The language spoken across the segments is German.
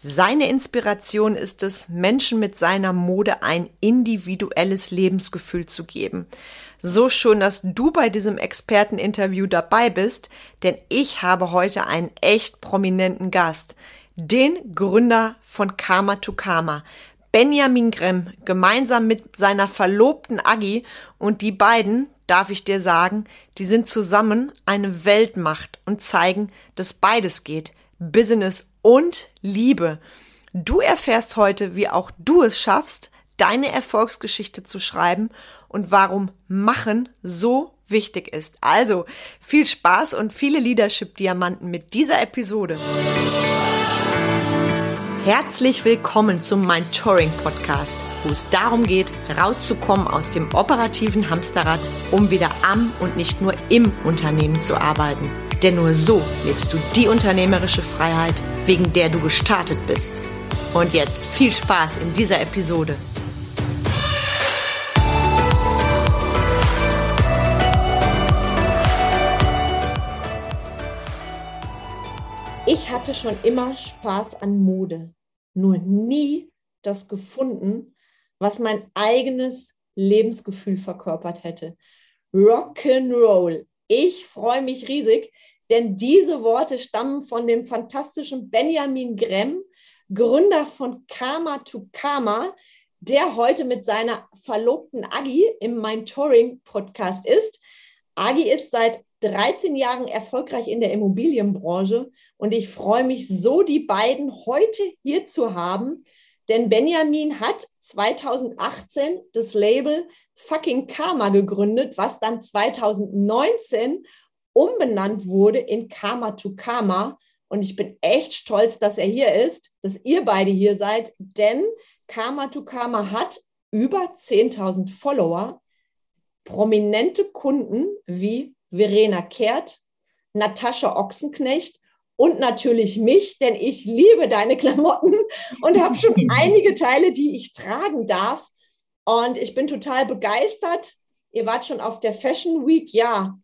Seine Inspiration ist es, Menschen mit seiner Mode ein individuelles Lebensgefühl zu geben. So schön, dass du bei diesem Experteninterview dabei bist, denn ich habe heute einen echt prominenten Gast, den Gründer von Karma to Karma, Benjamin Gremm, gemeinsam mit seiner Verlobten Agi und die beiden, darf ich dir sagen, die sind zusammen eine Weltmacht und zeigen, dass beides geht. Business und Liebe. Du erfährst heute, wie auch du es schaffst, deine Erfolgsgeschichte zu schreiben und warum Machen so wichtig ist. Also viel Spaß und viele Leadership-Diamanten mit dieser Episode. Herzlich willkommen zum Mind Touring Podcast, wo es darum geht, rauszukommen aus dem operativen Hamsterrad, um wieder am und nicht nur im Unternehmen zu arbeiten. Denn nur so lebst du die unternehmerische Freiheit, wegen der du gestartet bist. Und jetzt viel Spaß in dieser Episode. Ich hatte schon immer Spaß an Mode, nur nie das gefunden, was mein eigenes Lebensgefühl verkörpert hätte. Rock'n'Roll. Ich freue mich riesig, denn diese Worte stammen von dem fantastischen Benjamin Gremm, Gründer von Karma to Karma, der heute mit seiner Verlobten Agi im Mind Touring Podcast ist. Agi ist seit 13 Jahren erfolgreich in der Immobilienbranche und ich freue mich so, die beiden heute hier zu haben, denn Benjamin hat 2018 das Label Fucking Karma gegründet, was dann 2019 umbenannt wurde in Karma to Karma. Und ich bin echt stolz, dass er hier ist, dass ihr beide hier seid, denn Karma to Karma hat über 10.000 Follower, prominente Kunden wie Verena Kehrt, Natascha Ochsenknecht und natürlich mich, denn ich liebe deine Klamotten und habe schon einige Teile, die ich tragen darf. Und ich bin total begeistert. Ihr wart schon auf der Fashion Week. Ja,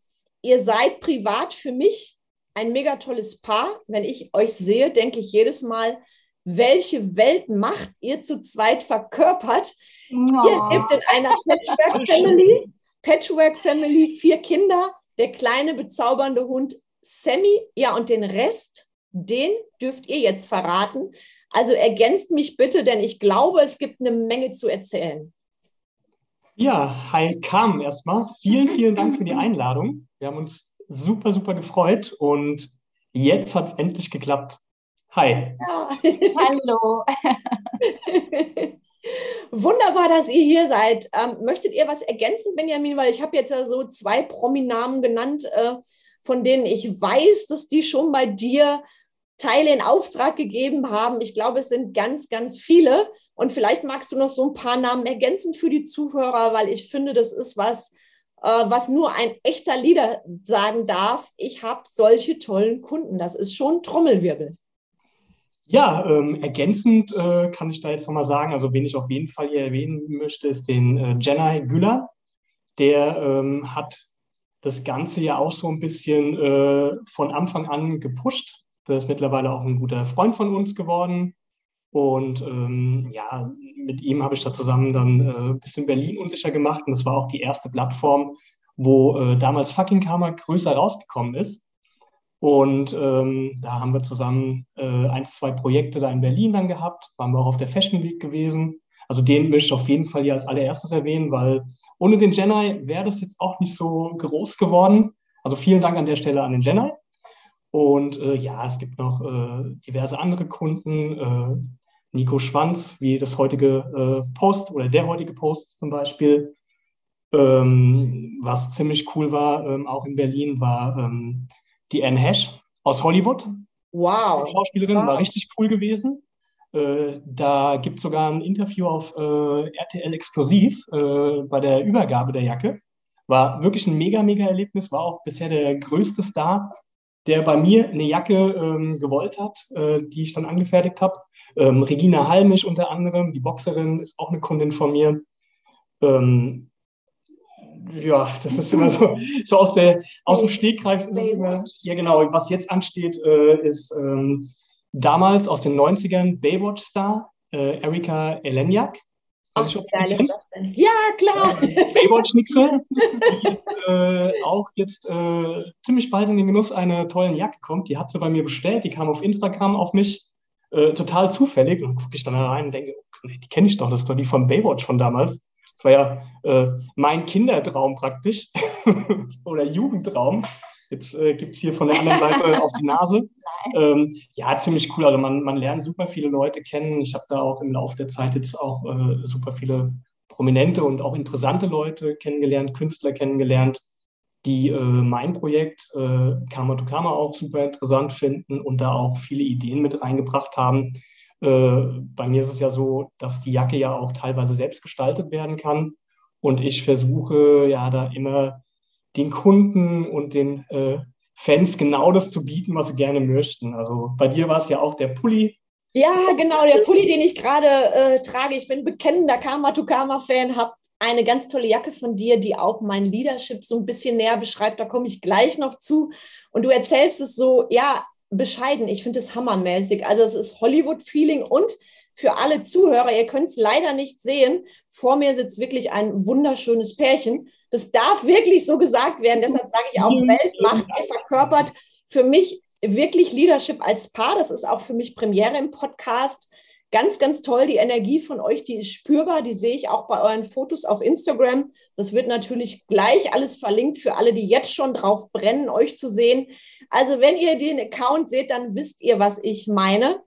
Ihr seid privat für mich ein mega tolles Paar. Wenn ich euch sehe, denke ich jedes Mal, welche Weltmacht ihr zu zweit verkörpert. Oh. Ihr lebt in einer Patchwork Family, Patchwork Family, vier Kinder, der kleine bezaubernde Hund Sammy, ja, und den Rest, den dürft ihr jetzt verraten. Also ergänzt mich bitte, denn ich glaube, es gibt eine Menge zu erzählen. Ja, hi Carmen erstmal. Vielen, vielen Dank für die Einladung. Wir haben uns super, super gefreut und jetzt hat es endlich geklappt. Hi. Ja. Hallo. Wunderbar, dass ihr hier seid. Ähm, möchtet ihr was ergänzen, Benjamin? Weil ich habe jetzt ja so zwei Prominamen genannt, äh, von denen ich weiß, dass die schon bei dir Teile in Auftrag gegeben haben. Ich glaube, es sind ganz, ganz viele. Und vielleicht magst du noch so ein paar Namen ergänzen für die Zuhörer, weil ich finde, das ist was, äh, was nur ein echter Leader sagen darf. Ich habe solche tollen Kunden. Das ist schon Trommelwirbel. Ja, ähm, ergänzend äh, kann ich da jetzt nochmal sagen, also wen ich auf jeden Fall hier erwähnen möchte, ist den äh, Jenai Güller. Der ähm, hat das Ganze ja auch so ein bisschen äh, von Anfang an gepusht. Der ist mittlerweile auch ein guter Freund von uns geworden. Und ähm, ja, mit ihm habe ich da zusammen dann äh, ein bisschen Berlin unsicher gemacht. Und das war auch die erste Plattform, wo äh, damals Fucking Karma größer rausgekommen ist. Und ähm, da haben wir zusammen äh, ein, zwei Projekte da in Berlin dann gehabt. Waren wir auch auf der Fashion Week gewesen. Also den möchte ich auf jeden Fall hier als allererstes erwähnen, weil ohne den Jedi wäre das jetzt auch nicht so groß geworden. Also vielen Dank an der Stelle an den Jedi. Und äh, ja, es gibt noch äh, diverse andere Kunden. Äh, Nico Schwanz, wie das heutige äh, Post oder der heutige Post zum Beispiel. Ähm, was ziemlich cool war, ähm, auch in Berlin, war ähm, die Anne Hash aus Hollywood. Wow. Die Schauspielerin wow. war richtig cool gewesen. Äh, da gibt es sogar ein Interview auf äh, RTL Exklusiv bei der Übergabe der Jacke. War wirklich ein mega, mega Erlebnis, war auch bisher der größte Star der bei mir eine Jacke ähm, gewollt hat, äh, die ich dann angefertigt habe. Ähm, Regina Halmisch unter anderem, die Boxerin, ist auch eine Kundin von mir. Ähm, ja, das ist immer so, so aus, der, aus dem Stegreif. Ist immer, ja, genau. Was jetzt ansteht, äh, ist ähm, damals aus den 90ern Baywatch-Star, äh, Erika Eleniak. Ach, wie geil ist das denn? Ja, klar. Baywatch-Nixe, die jetzt äh, auch jetzt äh, ziemlich bald in den Genuss einer tollen Jacke kommt. Die hat sie bei mir bestellt, die kam auf Instagram auf mich, äh, total zufällig. Und gucke ich dann rein und denke, oh, die kenne ich doch, das ist doch die von Baywatch von damals. Das war ja äh, mein Kindertraum praktisch oder Jugendtraum. Jetzt äh, gibt es hier von der anderen Seite auf die Nase. Ähm, ja, ziemlich cool. Also man, man lernt super viele Leute kennen. Ich habe da auch im Laufe der Zeit jetzt auch äh, super viele prominente und auch interessante Leute kennengelernt, Künstler kennengelernt, die äh, mein Projekt äh, Karma to Karma auch super interessant finden und da auch viele Ideen mit reingebracht haben. Äh, bei mir ist es ja so, dass die Jacke ja auch teilweise selbst gestaltet werden kann. Und ich versuche ja da immer den Kunden und den äh, Fans genau das zu bieten, was sie gerne möchten. Also bei dir war es ja auch der Pulli. Ja, genau, der Pulli, den ich gerade äh, trage. Ich bin bekennender Karma-to-Karma-Fan, habe eine ganz tolle Jacke von dir, die auch mein Leadership so ein bisschen näher beschreibt. Da komme ich gleich noch zu. Und du erzählst es so, ja, bescheiden. Ich finde es hammermäßig. Also es ist Hollywood-Feeling und für alle Zuhörer, ihr könnt es leider nicht sehen, vor mir sitzt wirklich ein wunderschönes Pärchen. Das darf wirklich so gesagt werden. Deshalb sage ich auch Weltmacht. Ihr verkörpert für mich wirklich Leadership als Paar. Das ist auch für mich Premiere im Podcast. Ganz, ganz toll. Die Energie von euch, die ist spürbar. Die sehe ich auch bei euren Fotos auf Instagram. Das wird natürlich gleich alles verlinkt für alle, die jetzt schon drauf brennen, euch zu sehen. Also, wenn ihr den Account seht, dann wisst ihr, was ich meine.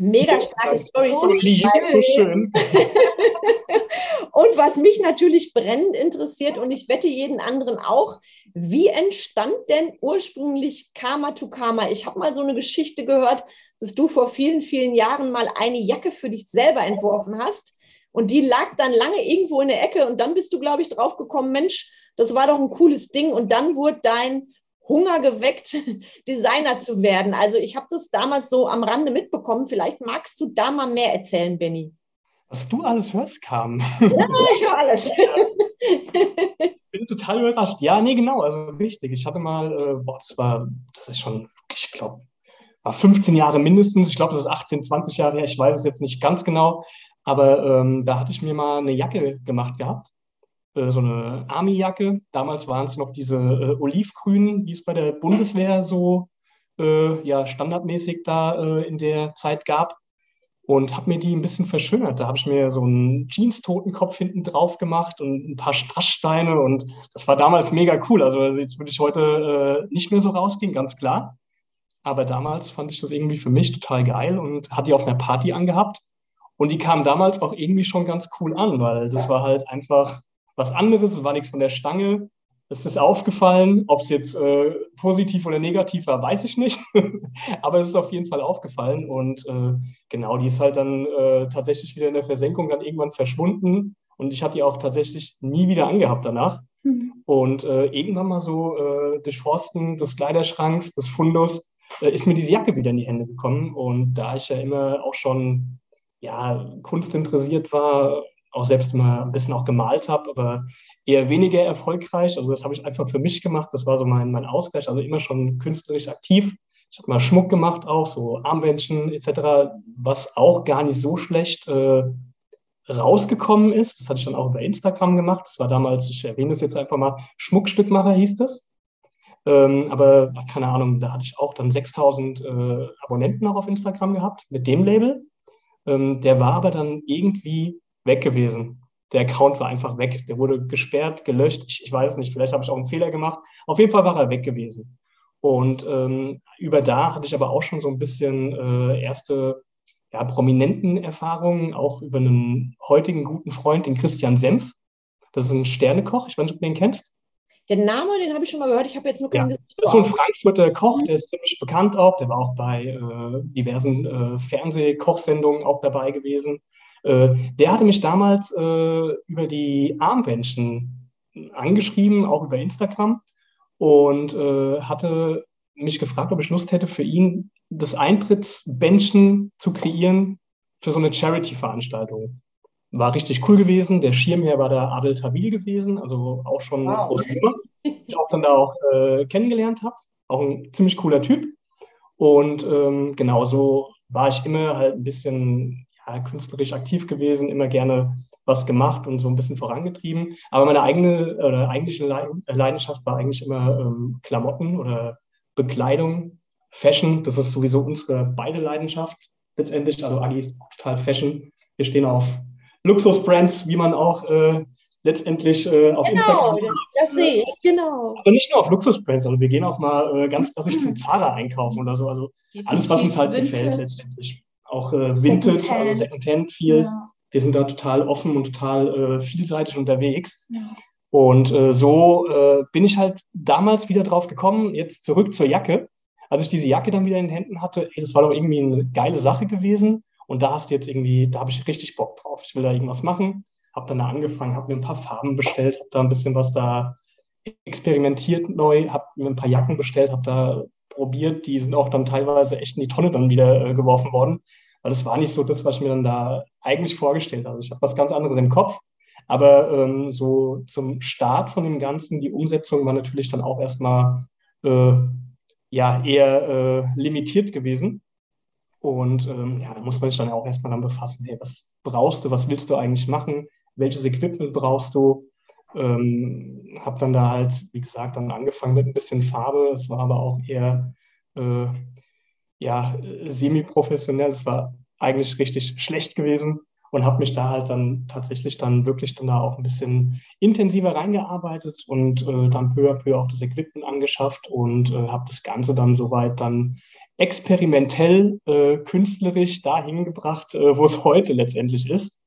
Mega starke Story. Oh, schön. schön. und was mich natürlich brennend interessiert und ich wette jeden anderen auch, wie entstand denn ursprünglich Karma to Karma? Ich habe mal so eine Geschichte gehört, dass du vor vielen, vielen Jahren mal eine Jacke für dich selber entworfen hast und die lag dann lange irgendwo in der Ecke und dann bist du, glaube ich, drauf gekommen, Mensch, das war doch ein cooles Ding und dann wurde dein Hunger geweckt, Designer zu werden. Also ich habe das damals so am Rande mitbekommen. Vielleicht magst du da mal mehr erzählen, Benny. Was du alles hörst, kam. Ja, ich höre alles. ich bin total überrascht. Ja, nee, genau. Also richtig. Ich hatte mal, äh, boah, das war, das ist schon, ich glaube, war 15 Jahre mindestens. Ich glaube, das ist 18, 20 Jahre her. Ich weiß es jetzt nicht ganz genau. Aber ähm, da hatte ich mir mal eine Jacke gemacht gehabt äh, so eine Army-Jacke. Damals waren es noch diese äh, olivgrünen, wie es bei der Bundeswehr so äh, ja, standardmäßig da äh, in der Zeit gab. Und habe mir die ein bisschen verschönert. Da habe ich mir so einen Jeans-Totenkopf hinten drauf gemacht und ein paar Strasssteine. Und das war damals mega cool. Also jetzt würde ich heute äh, nicht mehr so rausgehen, ganz klar. Aber damals fand ich das irgendwie für mich total geil und hatte die auf einer Party angehabt. Und die kam damals auch irgendwie schon ganz cool an, weil das war halt einfach was anderes, es war nichts von der Stange. Es ist aufgefallen, ob es jetzt äh, positiv oder negativ war, weiß ich nicht. Aber es ist auf jeden Fall aufgefallen. Und äh, genau, die ist halt dann äh, tatsächlich wieder in der Versenkung dann irgendwann verschwunden. Und ich hatte die auch tatsächlich nie wieder angehabt danach. Mhm. Und äh, irgendwann mal so äh, durch Forsten des Kleiderschranks, des Fundus, äh, ist mir diese Jacke wieder in die Hände gekommen. Und da ich ja immer auch schon ja, Kunst interessiert war, auch selbst mal ein bisschen auch gemalt habe, aber eher weniger erfolgreich. Also das habe ich einfach für mich gemacht. Das war so mein, mein Ausgleich, also immer schon künstlerisch aktiv. Ich habe mal Schmuck gemacht auch, so Armbändchen etc., was auch gar nicht so schlecht äh, rausgekommen ist. Das hatte ich dann auch über Instagram gemacht. Das war damals, ich erwähne das jetzt einfach mal, Schmuckstückmacher hieß das. Ähm, aber keine Ahnung, da hatte ich auch dann 6000 äh, Abonnenten auch auf Instagram gehabt mit dem Label. Ähm, der war aber dann irgendwie weg gewesen. Der Account war einfach weg. Der wurde gesperrt, gelöscht. Ich, ich weiß nicht, vielleicht habe ich auch einen Fehler gemacht. Auf jeden Fall war er weg gewesen. Und ähm, über da hatte ich aber auch schon so ein bisschen äh, erste ja, prominenten Erfahrungen, auch über einen heutigen guten Freund, den Christian Senf. Das ist ein Sternekoch. Ich weiß nicht, ob du den kennst. Den Namen, den habe ich schon mal gehört. Ich habe jetzt nur keinen ja, Das ist so ein Frankfurter Koch, der ist ziemlich bekannt auch. Der war auch bei äh, diversen äh, Fernsehkochsendungen auch dabei gewesen. Äh, der hatte mich damals äh, über die Armbändchen angeschrieben, auch über Instagram, und äh, hatte mich gefragt, ob ich Lust hätte, für ihn das Eintrittsbändchen zu kreieren für so eine Charity-Veranstaltung. War richtig cool gewesen. Der Schirmherr war der Adel Tawil gewesen, also auch schon wow. große Nummer, ich auch dann da auch äh, kennengelernt habe. Auch ein ziemlich cooler Typ. Und ähm, genauso war ich immer halt ein bisschen ja, künstlerisch aktiv gewesen, immer gerne was gemacht und so ein bisschen vorangetrieben. Aber meine eigene oder eigentliche Leidenschaft war eigentlich immer ähm, Klamotten oder Bekleidung, Fashion. Das ist sowieso unsere beide Leidenschaft letztendlich. Also Agi ist total Fashion. Wir stehen auf Luxusbrands, wie man auch äh, letztendlich äh, auf genau, Instagram. das sehe ich, genau. Aber nicht nur auf Luxusbrands, also wir gehen auch mal äh, ganz klassisch zum Zara einkaufen oder so. Also alles, was uns halt gefällt letztendlich. Auch äh, Vintage, Secondhand. also Secondhand viel. Ja. Wir sind da total offen und total äh, vielseitig unterwegs. Ja. Und äh, so äh, bin ich halt damals wieder drauf gekommen, jetzt zurück zur Jacke. Als ich diese Jacke dann wieder in den Händen hatte, ey, das war doch irgendwie eine geile Sache gewesen. Und da hast du jetzt irgendwie, da habe ich richtig Bock drauf. Ich will da irgendwas machen habe dann da angefangen, habe mir ein paar Farben bestellt, habe da ein bisschen was da experimentiert neu, habe mir ein paar Jacken bestellt, habe da probiert, die sind auch dann teilweise echt in die Tonne dann wieder äh, geworfen worden, weil das war nicht so das, was ich mir dann da eigentlich vorgestellt habe. Ich habe was ganz anderes im Kopf, aber ähm, so zum Start von dem Ganzen, die Umsetzung war natürlich dann auch erstmal äh, ja, eher äh, limitiert gewesen. Und ähm, ja, da muss man sich dann auch erstmal dann befassen, hey, was brauchst du, was willst du eigentlich machen? welches Equipment brauchst du. Ähm, habe dann da halt, wie gesagt, dann angefangen mit ein bisschen Farbe. Es war aber auch eher äh, ja, semi-professionell. Es war eigentlich richtig schlecht gewesen und habe mich da halt dann tatsächlich dann wirklich dann da auch ein bisschen intensiver reingearbeitet und äh, dann peu à peu auch das Equipment angeschafft und äh, habe das Ganze dann soweit dann experimentell äh, künstlerisch dahin gebracht, äh, wo es heute letztendlich ist.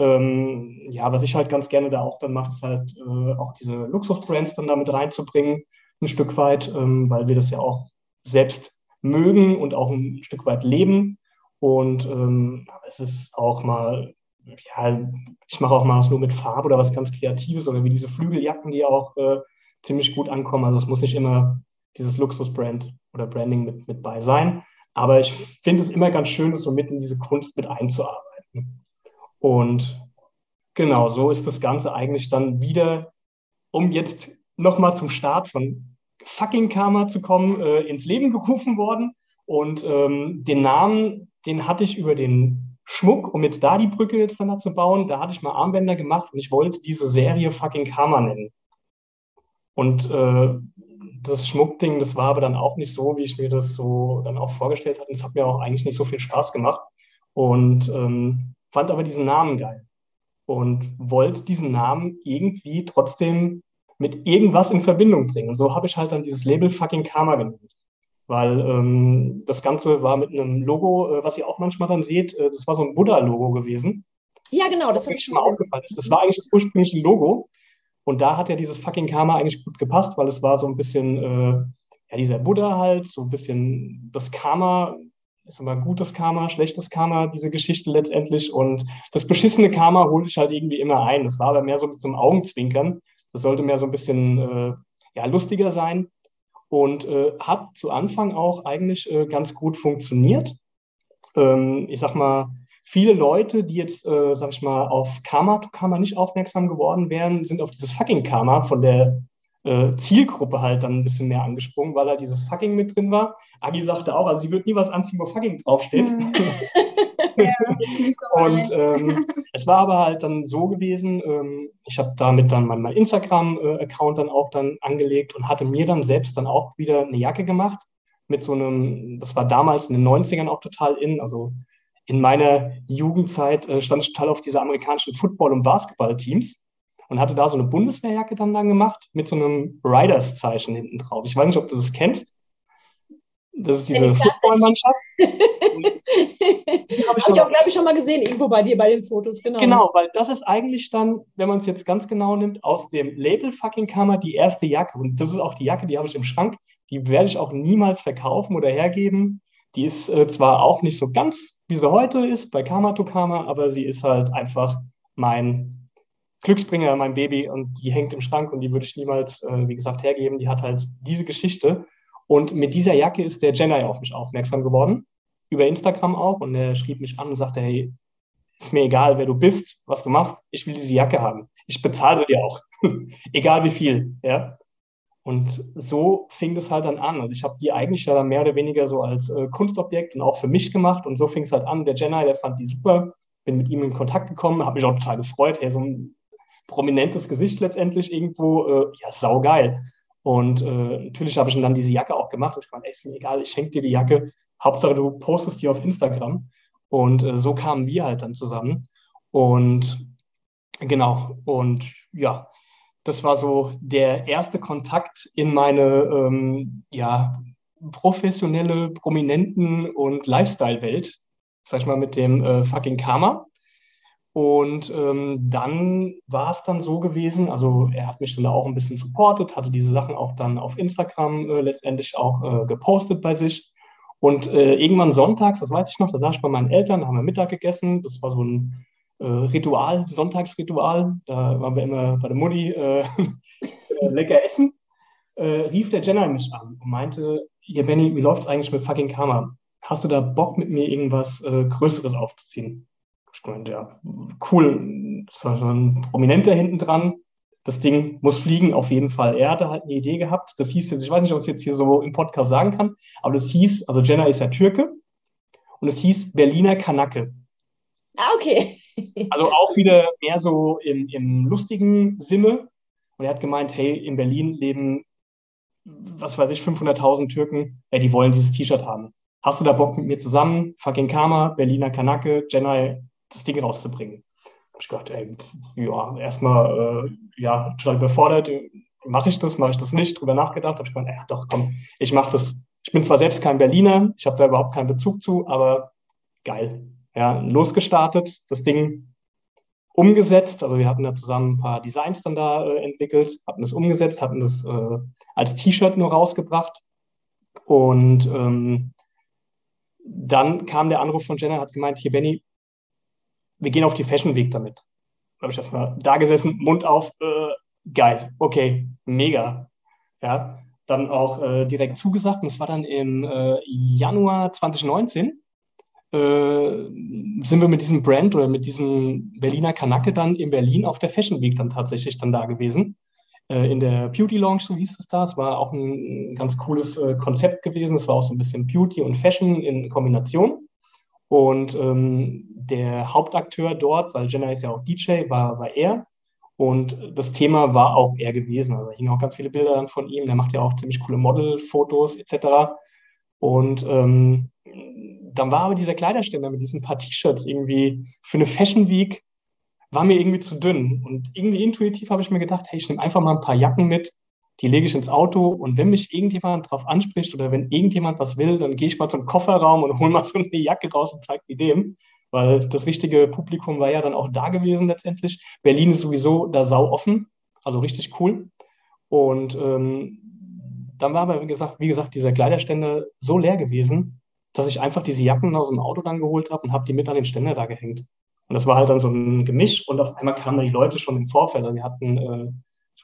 Ähm, ja, was ich halt ganz gerne da auch dann mache, ist halt äh, auch diese Luxusbrands dann damit reinzubringen, ein Stück weit, ähm, weil wir das ja auch selbst mögen und auch ein Stück weit leben. Und ähm, es ist auch mal, ja, ich mache auch mal was nur mit Farbe oder was ganz Kreatives oder wie diese Flügeljacken, die auch äh, ziemlich gut ankommen. Also es muss nicht immer dieses Luxusbrand oder Branding mit, mit bei sein. Aber ich finde es immer ganz schön, so mit in diese Kunst mit einzuarbeiten. Und genau, so ist das Ganze eigentlich dann wieder, um jetzt nochmal zum Start von fucking Karma zu kommen, äh, ins Leben gerufen worden. Und ähm, den Namen, den hatte ich über den Schmuck, um jetzt da die Brücke jetzt dann zu bauen, da hatte ich mal Armbänder gemacht und ich wollte diese Serie fucking Karma nennen. Und äh, das Schmuckding, das war aber dann auch nicht so, wie ich mir das so dann auch vorgestellt hatte. Es hat mir auch eigentlich nicht so viel Spaß gemacht. Und ähm, fand aber diesen Namen geil und wollte diesen Namen irgendwie trotzdem mit irgendwas in Verbindung bringen. Und so habe ich halt dann dieses Label fucking Karma genannt. Weil ähm, das Ganze war mit einem Logo, äh, was ihr auch manchmal dann seht, äh, das war so ein Buddha-Logo gewesen. Ja, genau, das habe ich schon mal aufgefallen. Ist. Das war eigentlich das ursprüngliche Logo. Und da hat ja dieses fucking Karma eigentlich gut gepasst, weil es war so ein bisschen, äh, ja, dieser Buddha halt, so ein bisschen das Karma ist immer gutes Karma, schlechtes Karma, diese Geschichte letztendlich. Und das beschissene Karma hole ich halt irgendwie immer ein. Das war aber mehr so mit so einem Augenzwinkern. Das sollte mehr so ein bisschen äh, ja, lustiger sein. Und äh, hat zu Anfang auch eigentlich äh, ganz gut funktioniert. Ähm, ich sag mal, viele Leute, die jetzt, äh, sag ich mal, auf Karma to Karma nicht aufmerksam geworden wären, sind auf dieses fucking Karma von der äh, Zielgruppe halt dann ein bisschen mehr angesprungen, weil halt dieses fucking mit drin war. Agi sagte auch, also sie wird nie was anziehen, wo fucking draufsteht. Mhm. ja, und ähm, es war aber halt dann so gewesen, ähm, ich habe damit dann mein, mein Instagram-Account dann auch dann angelegt und hatte mir dann selbst dann auch wieder eine Jacke gemacht mit so einem, das war damals in den 90ern auch total in, also in meiner Jugendzeit äh, stand ich total auf diese amerikanischen Football- und Basketball-Teams und hatte da so eine Bundeswehrjacke dann, dann gemacht mit so einem Riders-Zeichen hinten drauf. Ich weiß nicht, ob du das kennst. Das ist diese Footballmannschaft. Habe ich, hab ich auch, glaube ich, schon mal gesehen, irgendwo bei dir bei den Fotos, genau. Genau, weil das ist eigentlich dann, wenn man es jetzt ganz genau nimmt, aus dem Label Fucking Kammer die erste Jacke. Und das ist auch die Jacke, die habe ich im Schrank. Die werde ich auch niemals verkaufen oder hergeben. Die ist äh, zwar auch nicht so ganz, wie sie heute ist, bei Karma to Karma, aber sie ist halt einfach mein Glücksbringer, mein Baby, und die hängt im Schrank und die würde ich niemals, äh, wie gesagt, hergeben. Die hat halt diese Geschichte. Und mit dieser Jacke ist der Jenai auf mich aufmerksam geworden, über Instagram auch. Und er schrieb mich an und sagte, hey, ist mir egal, wer du bist, was du machst, ich will diese Jacke haben. Ich bezahle sie dir auch, egal wie viel. Ja? Und so fing es halt dann an. Also ich habe die eigentlich ja mehr oder weniger so als äh, Kunstobjekt und auch für mich gemacht. Und so fing es halt an. Der Jenna, der fand die super. Bin mit ihm in Kontakt gekommen, habe mich auch total gefreut. Hey, so ein prominentes Gesicht letztendlich irgendwo. Äh, ja, saugeil. Und äh, natürlich habe ich dann diese Jacke auch gemacht. Und ich meine, ey, ist mir egal, ich schenke dir die Jacke. Hauptsache, du postest die auf Instagram. Und äh, so kamen wir halt dann zusammen. Und genau, und ja, das war so der erste Kontakt in meine ähm, ja, professionelle, prominenten und Lifestyle-Welt, sag ich mal, mit dem äh, fucking Karma. Und ähm, dann war es dann so gewesen, also er hat mich dann auch ein bisschen supportet, hatte diese Sachen auch dann auf Instagram äh, letztendlich auch äh, gepostet bei sich. Und äh, irgendwann sonntags, das weiß ich noch, da saß ich bei meinen Eltern, da haben wir Mittag gegessen. Das war so ein äh, Ritual, Sonntagsritual. Da waren wir immer bei der Mutti äh, äh, lecker essen. Rief der Jenna mich an und meinte, hier Benny, wie läuft es eigentlich mit fucking Karma? Hast du da Bock mit mir irgendwas Größeres aufzuziehen? Ich meinte, ja, cool. Das war schon ein Prominenter hinten dran. Das Ding muss fliegen, auf jeden Fall. Er hatte halt eine Idee gehabt. Das hieß jetzt, ich weiß nicht, ob ich es jetzt hier so im Podcast sagen kann, aber das hieß, also Jenna ist ja Türke und es hieß Berliner Kanake. Ah, okay. Also auch wieder mehr so im, im lustigen Sinne. Und er hat gemeint, hey, in Berlin leben, was weiß ich, 500.000 Türken, ey, die wollen dieses T-Shirt haben. Hast du da Bock mit mir zusammen, fucking Karma, Berliner Kanake, Jedi, das Ding rauszubringen? Ich gedacht, ey, ja, erstmal, äh, ja, total überfordert, mache ich das, mache ich das nicht, drüber nachgedacht, habe ich gedacht, ey, doch, komm, ich mache das. Ich bin zwar selbst kein Berliner, ich habe da überhaupt keinen Bezug zu, aber geil, ja, losgestartet, das Ding umgesetzt. Also wir hatten da zusammen ein paar Designs dann da äh, entwickelt, hatten das umgesetzt, hatten das äh, als T-Shirt nur rausgebracht. Und ähm, dann kam der Anruf von Jenna, hat gemeint, hier Benny, wir gehen auf die Fashion Week damit. Da habe ich erstmal da gesessen, Mund auf, äh, geil, okay, mega. Ja, dann auch äh, direkt zugesagt. Und es war dann im äh, Januar 2019 äh, sind wir mit diesem Brand oder mit diesem Berliner Kanake dann in Berlin auf der Fashion Week dann tatsächlich dann da gewesen. Äh, in der Beauty Lounge, so hieß es da. Es war auch ein ganz cooles äh, Konzept gewesen. Es war auch so ein bisschen Beauty und Fashion in Kombination. Und ähm, der Hauptakteur dort, weil Jenna ist ja auch DJ, war, war er. Und das Thema war auch er gewesen. Also hingen auch ganz viele Bilder dann von ihm. Der macht ja auch ziemlich coole Modelfotos etc. Und ähm, dann war aber dieser Kleiderständer mit diesen paar T-Shirts irgendwie für eine Fashion Week, war mir irgendwie zu dünn. Und irgendwie intuitiv habe ich mir gedacht, hey, ich nehme einfach mal ein paar Jacken mit, die lege ich ins Auto und wenn mich irgendjemand drauf anspricht oder wenn irgendjemand was will, dann gehe ich mal zum Kofferraum und hole mal so eine Jacke raus und zeige die dem. Weil das richtige Publikum war ja dann auch da gewesen letztendlich. Berlin ist sowieso da sau offen, also richtig cool. Und ähm, dann war aber, wie gesagt, wie gesagt, dieser Kleiderständer so leer gewesen, dass ich einfach diese Jacken aus dem Auto dann geholt habe und habe die mit an den Ständer da gehängt. Und das war halt dann so ein Gemisch und auf einmal kamen die Leute schon im Vorfeld. Also wir hatten, äh,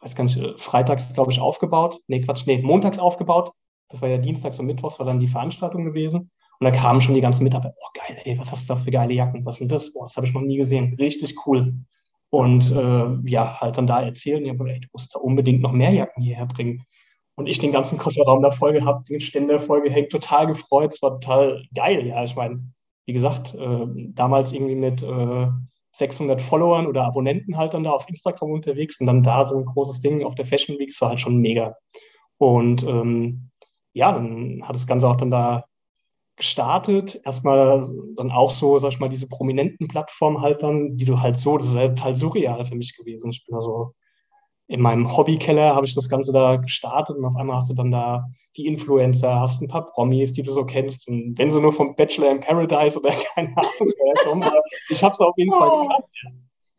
weiß gar nicht, äh, freitags, glaube ich, aufgebaut. Nee, Quatsch, nee, montags aufgebaut. Das war ja dienstags und mittwochs war dann die Veranstaltung gewesen. Und da kamen schon die ganzen Mitarbeiter. Oh, geil, ey, was hast du da für geile Jacken? Was sind das? Oh, das habe ich noch nie gesehen. Richtig cool. Und äh, ja, halt dann da erzählen, ja, ey, du musst da unbedingt noch mehr Jacken hierher bringen. Und ich den ganzen Kofferraum da voll gehabt, den Ständer voll gehängt, total gefreut. Es war total geil. Ja, ich meine, wie gesagt, äh, damals irgendwie mit äh, 600 Followern oder Abonnenten halt dann da auf Instagram unterwegs und dann da so ein großes Ding auf der Fashion Week, das war halt schon mega. Und ähm, ja, dann hat das Ganze auch dann da gestartet. Erstmal dann auch so, sag ich mal, diese prominenten Plattformen halt dann, die du halt so, das ist halt total surreal für mich gewesen. Ich bin da so in meinem Hobbykeller habe ich das Ganze da gestartet und auf einmal hast du dann da die Influencer, hast ein paar Promis, die du so kennst und wenn sie nur vom Bachelor in Paradise oder keine Ahnung kommen, ich habe es auf jeden Fall gemacht. Ja.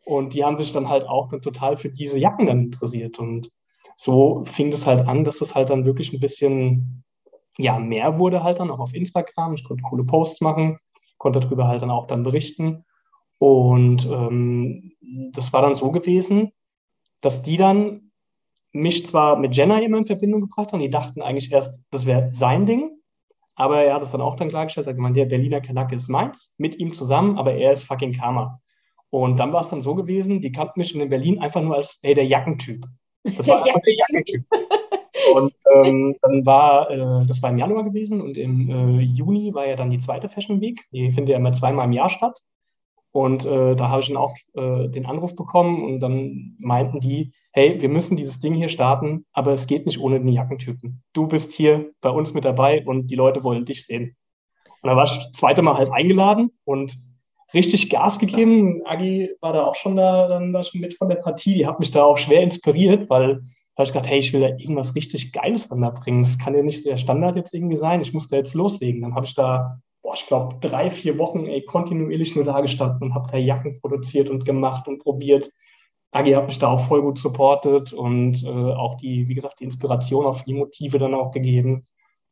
Und die haben sich dann halt auch dann total für diese Jacken dann interessiert und so fing das halt an, dass das halt dann wirklich ein bisschen ja, mehr wurde halt dann auch auf Instagram. Ich konnte coole Posts machen, konnte darüber halt dann auch dann berichten. Und ähm, das war dann so gewesen, dass die dann mich zwar mit Jenna immer in Verbindung gebracht haben, die dachten eigentlich erst, das wäre sein Ding, aber er hat es dann auch dann klargestellt, er hat gemeint, der Berliner Kanake ist meins, mit ihm zusammen, aber er ist fucking Karma. Und dann war es dann so gewesen, die kannten mich in Berlin einfach nur als, hey, der Jackentyp. Das war einfach der Jackentyp. Und ähm, dann war, äh, das war im Januar gewesen und im äh, Juni war ja dann die zweite Fashion Week. Die findet ja immer zweimal im Jahr statt. Und äh, da habe ich dann auch äh, den Anruf bekommen und dann meinten die, hey, wir müssen dieses Ding hier starten, aber es geht nicht ohne den Jackentypen. Du bist hier bei uns mit dabei und die Leute wollen dich sehen. Und da war ich das zweite Mal halt eingeladen und richtig Gas gegeben. Agi war da auch schon da, dann da schon mit von der Partie. Die hat mich da auch schwer inspiriert, weil da habe ich gedacht, hey, ich will da irgendwas richtig Geiles dann da bringen. Das kann ja nicht der Standard jetzt irgendwie sein. Ich muss da jetzt loslegen. Dann habe ich da boah, ich glaube, drei, vier Wochen ey, kontinuierlich nur da gestanden und habe da Jacken produziert und gemacht und probiert. Agi hat mich da auch voll gut supportet und äh, auch die, wie gesagt, die Inspiration auf die Motive dann auch gegeben.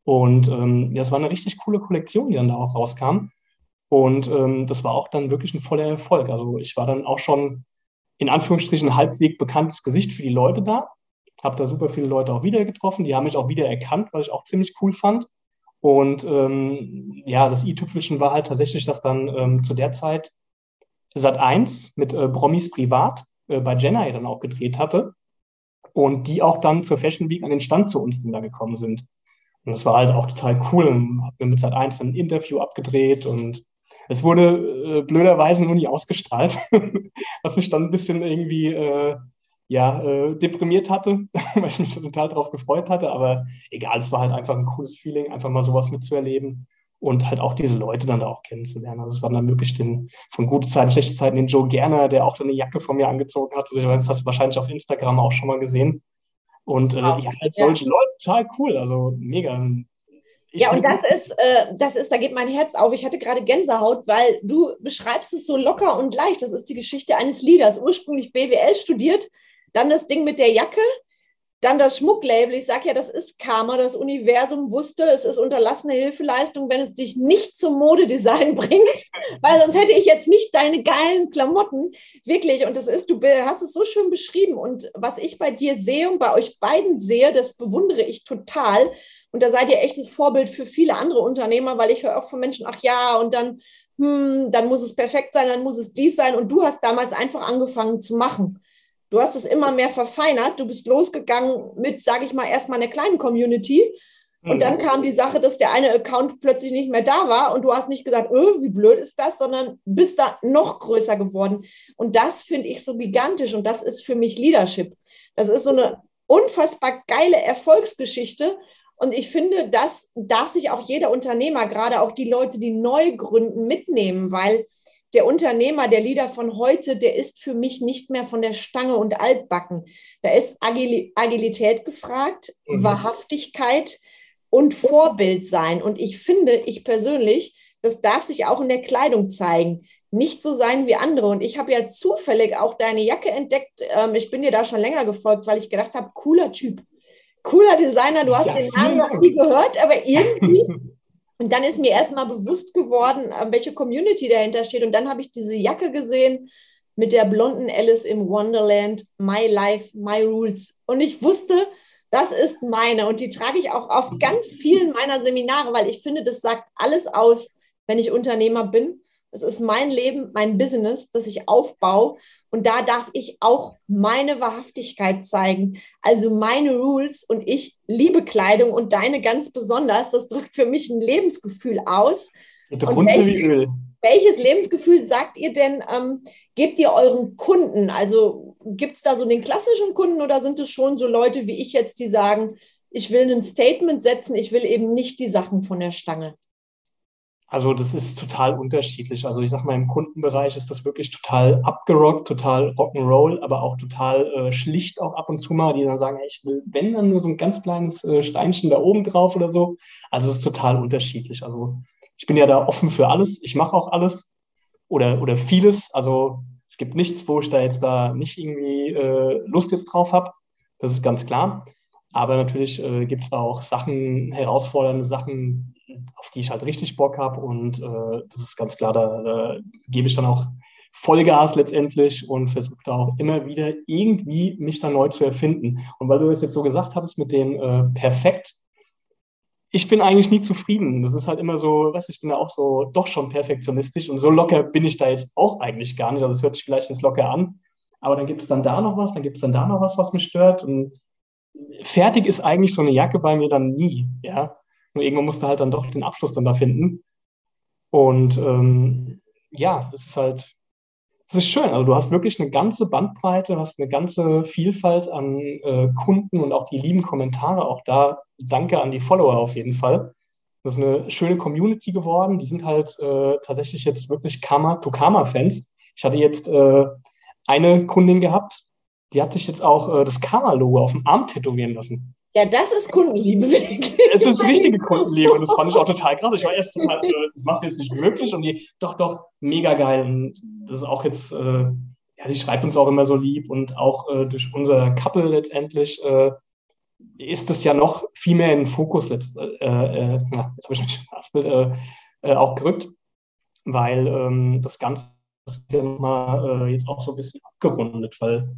Und ähm, ja, es war eine richtig coole Kollektion, die dann da auch rauskam. Und ähm, das war auch dann wirklich ein voller Erfolg. Also ich war dann auch schon in Anführungsstrichen halbwegs bekanntes Gesicht für die Leute da. Habe da super viele Leute auch wieder getroffen. Die haben mich auch wieder erkannt, was ich auch ziemlich cool fand. Und ähm, ja, das i-Tüpfelchen war halt tatsächlich, dass dann ähm, zu der Zeit Sat 1 mit äh, Promis privat äh, bei Jenna dann auch gedreht hatte. Und die auch dann zur Fashion Week an den Stand zu uns dann da gekommen sind. Und das war halt auch total cool. Und haben wir mit Sat 1 ein Interview abgedreht und es wurde äh, blöderweise nur nie ausgestrahlt, was mich dann ein bisschen irgendwie äh, ja, äh, deprimiert hatte, weil ich mich total darauf gefreut hatte. Aber egal, es war halt einfach ein cooles Feeling, einfach mal sowas mitzuerleben und halt auch diese Leute dann da auch kennenzulernen. Also es war dann wirklich den, von gute Zeiten, schlechte Zeiten, den Joe Gerner, der auch dann eine Jacke von mir angezogen hat. Das hast du wahrscheinlich auf Instagram auch schon mal gesehen. Und äh, ja, halt solche ja. Leute, total cool, also mega. Ich ja, und das ist, äh, das ist, da geht mein Herz auf. Ich hatte gerade Gänsehaut, weil du beschreibst es so locker und leicht. Das ist die Geschichte eines Leaders, ursprünglich BWL studiert, dann das Ding mit der Jacke, dann das Schmucklabel. Ich sage ja, das ist Karma. Das Universum wusste, es ist unterlassene Hilfeleistung, wenn es dich nicht zum Modedesign bringt, weil sonst hätte ich jetzt nicht deine geilen Klamotten. Wirklich. Und das ist, du hast es so schön beschrieben. Und was ich bei dir sehe und bei euch beiden sehe, das bewundere ich total. Und da seid ihr echtes Vorbild für viele andere Unternehmer, weil ich höre auch von Menschen, ach ja, und dann, hm, dann muss es perfekt sein, dann muss es dies sein. Und du hast damals einfach angefangen zu machen. Du hast es immer mehr verfeinert. Du bist losgegangen mit, sage ich mal, erstmal einer kleinen Community. Und dann mhm. kam die Sache, dass der eine Account plötzlich nicht mehr da war und du hast nicht gesagt, öh, wie blöd ist das, sondern bist da noch größer geworden. Und das finde ich so gigantisch und das ist für mich Leadership. Das ist so eine unfassbar geile Erfolgsgeschichte. Und ich finde, das darf sich auch jeder Unternehmer, gerade auch die Leute, die neu gründen, mitnehmen, weil der Unternehmer, der Leader von heute, der ist für mich nicht mehr von der Stange und altbacken. Da ist Agil Agilität gefragt, mhm. Wahrhaftigkeit und Vorbild sein. Und ich finde, ich persönlich, das darf sich auch in der Kleidung zeigen. Nicht so sein wie andere. Und ich habe ja zufällig auch deine Jacke entdeckt. Ähm, ich bin dir da schon länger gefolgt, weil ich gedacht habe, cooler Typ, cooler Designer. Du hast ja, den Namen noch nie gehört, aber irgendwie Und dann ist mir erstmal bewusst geworden, äh, welche Community dahinter steht. Und dann habe ich diese Jacke gesehen mit der blonden Alice im Wonderland, My Life, My Rules. Und ich wusste, das ist meine. Und die trage ich auch auf ganz vielen meiner Seminare, weil ich finde, das sagt alles aus, wenn ich Unternehmer bin. Es ist mein Leben, mein Business, das ich aufbaue. Und da darf ich auch meine Wahrhaftigkeit zeigen, also meine Rules. Und ich liebe Kleidung und deine ganz besonders. Das drückt für mich ein Lebensgefühl aus. Welches, welches Lebensgefühl sagt ihr denn, ähm, gebt ihr euren Kunden? Also gibt es da so den klassischen Kunden oder sind es schon so Leute wie ich jetzt, die sagen, ich will ein Statement setzen, ich will eben nicht die Sachen von der Stange? Also das ist total unterschiedlich. Also ich sag mal, im Kundenbereich ist das wirklich total abgerockt, total Rock'n'Roll, aber auch total äh, schlicht auch ab und zu mal, die dann sagen, ich will, wenn dann nur so ein ganz kleines äh, Steinchen da oben drauf oder so. Also es ist total unterschiedlich. Also ich bin ja da offen für alles. Ich mache auch alles oder, oder vieles. Also es gibt nichts, wo ich da jetzt da nicht irgendwie äh, Lust jetzt drauf habe. Das ist ganz klar. Aber natürlich äh, gibt es da auch Sachen, herausfordernde Sachen, auf die ich halt richtig Bock habe. Und äh, das ist ganz klar, da, da gebe ich dann auch Vollgas letztendlich und versuche da auch immer wieder irgendwie mich da neu zu erfinden. Und weil du es jetzt so gesagt hast mit dem äh, perfekt, ich bin eigentlich nie zufrieden. Das ist halt immer so, weißt ich bin da auch so doch schon perfektionistisch und so locker bin ich da jetzt auch eigentlich gar nicht. Also es hört sich vielleicht jetzt locker an, aber dann gibt es dann da noch was, dann gibt es dann da noch was, was mich stört und fertig ist eigentlich so eine Jacke bei mir dann nie, ja. Nur irgendwann musste halt dann doch den Abschluss dann da finden. Und ähm, ja, es ist halt, es ist schön. Also du hast wirklich eine ganze Bandbreite, hast eine ganze Vielfalt an äh, Kunden und auch die lieben Kommentare. Auch da danke an die Follower auf jeden Fall. Das ist eine schöne Community geworden. Die sind halt äh, tatsächlich jetzt wirklich Karma-to-Karma-Fans. Ich hatte jetzt äh, eine Kundin gehabt, die hat sich jetzt auch äh, das Karma-Logo auf dem Arm tätowieren lassen. Ja, das ist Kundenliebe, wirklich. Es ist richtige Kundenliebe und das fand ich auch total krass. Ich war erst total, äh, das machst du jetzt nicht möglich und die, doch, doch, mega geil. Und das ist auch jetzt, äh, ja, sie schreibt uns auch immer so lieb und auch äh, durch unser Couple letztendlich äh, ist das ja noch viel mehr in den Fokus, letzt, äh, äh, na, jetzt habe ich mich verhaspelt, auch gerückt, weil ähm, das Ganze ist ja mal jetzt auch so ein bisschen abgerundet, weil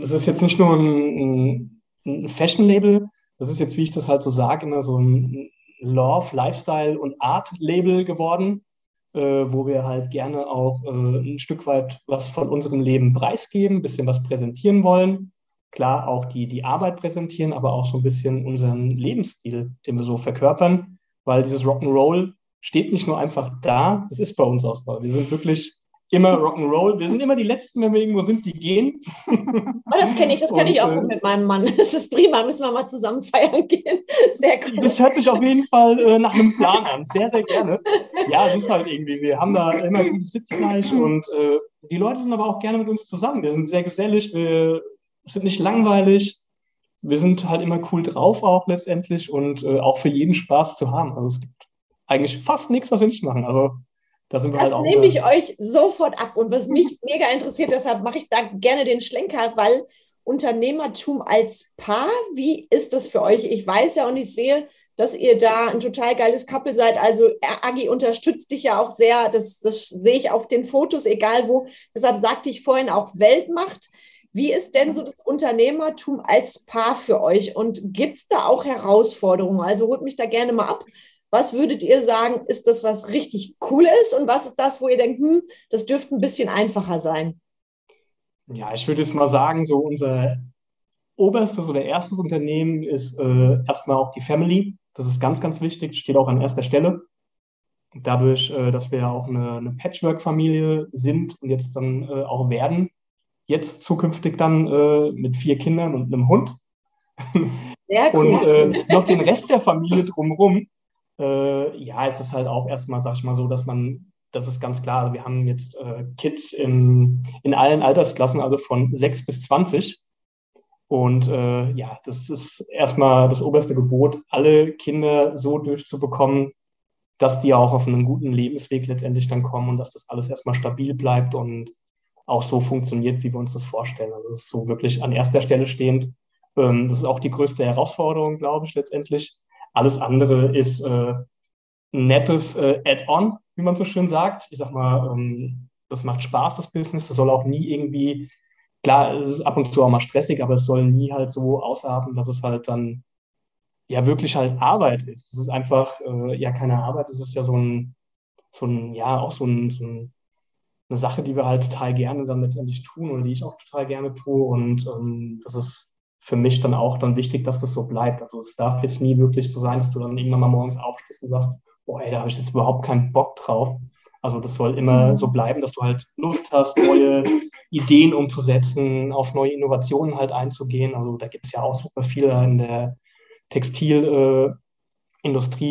das ist jetzt nicht nur ein, ein Fashion-Label, das ist jetzt, wie ich das halt so sage, immer so ein Love, Lifestyle und Art-Label geworden, äh, wo wir halt gerne auch äh, ein Stück weit was von unserem Leben preisgeben, ein bisschen was präsentieren wollen. Klar, auch die, die Arbeit präsentieren, aber auch so ein bisschen unseren Lebensstil, den wir so verkörpern, weil dieses Rock'n'Roll steht nicht nur einfach da, das ist bei uns Ausbau. Wir sind wirklich immer Rock'n'Roll. Wir sind immer die Letzten, wenn wir irgendwo sind, die gehen. Oh, das kenne ich, das kenne ich auch äh, mit meinem Mann. Das ist prima, müssen wir mal zusammen feiern gehen. Sehr gut. Das hört sich auf jeden Fall äh, nach einem Plan an. Sehr, sehr gerne. Ja, es ist halt irgendwie, wir haben da immer gutes Sitzfleisch und äh, die Leute sind aber auch gerne mit uns zusammen. Wir sind sehr gesellig, wir sind nicht langweilig. Wir sind halt immer cool drauf auch letztendlich und äh, auch für jeden Spaß zu haben. Also es gibt eigentlich fast nichts, was wir nicht machen. Also da das halt nehme ich euch sofort ab. Und was mich mega interessiert, deshalb mache ich da gerne den Schlenker, weil Unternehmertum als Paar, wie ist das für euch? Ich weiß ja und ich sehe, dass ihr da ein total geiles Couple seid. Also Agi unterstützt dich ja auch sehr. Das, das sehe ich auf den Fotos, egal wo. Deshalb sagte ich vorhin auch Weltmacht. Wie ist denn so das Unternehmertum als Paar für euch? Und gibt es da auch Herausforderungen? Also holt mich da gerne mal ab. Was würdet ihr sagen, ist das, was richtig cool ist? Und was ist das, wo ihr denkt, hm, das dürfte ein bisschen einfacher sein? Ja, ich würde jetzt mal sagen, so unser oberstes oder erstes Unternehmen ist äh, erstmal auch die Family. Das ist ganz, ganz wichtig, steht auch an erster Stelle. Dadurch, äh, dass wir ja auch eine, eine Patchwork-Familie sind und jetzt dann äh, auch werden, jetzt zukünftig dann äh, mit vier Kindern und einem Hund. Sehr cool. Und äh, noch den Rest der Familie drumherum äh, ja, es ist halt auch erstmal, sag ich mal so, dass man, das ist ganz klar, wir haben jetzt äh, Kids in, in allen Altersklassen, also von 6 bis 20. Und äh, ja, das ist erstmal das oberste Gebot, alle Kinder so durchzubekommen, dass die auch auf einen guten Lebensweg letztendlich dann kommen und dass das alles erstmal stabil bleibt und auch so funktioniert, wie wir uns das vorstellen. Also das ist so wirklich an erster Stelle stehend. Ähm, das ist auch die größte Herausforderung, glaube ich, letztendlich, alles andere ist äh, nettes äh, Add-on, wie man so schön sagt. Ich sag mal, ähm, das macht Spaß, das Business. Das soll auch nie irgendwie, klar, es ist ab und zu auch mal stressig, aber es soll nie halt so ausarten, dass es halt dann ja wirklich halt Arbeit ist. Es ist einfach äh, ja keine Arbeit, es ist ja so ein, so ein ja, auch so, ein, so ein, eine Sache, die wir halt total gerne dann letztendlich tun oder die ich auch total gerne tue. Und ähm, das ist für mich dann auch dann wichtig, dass das so bleibt. Also es darf jetzt nie wirklich so sein, dass du dann irgendwann mal morgens aufstehst und sagst, boah, ey, da habe ich jetzt überhaupt keinen Bock drauf. Also das soll immer mhm. so bleiben, dass du halt Lust hast, neue Ideen umzusetzen, auf neue Innovationen halt einzugehen. Also da gibt es ja auch super viele in der Textilindustrie,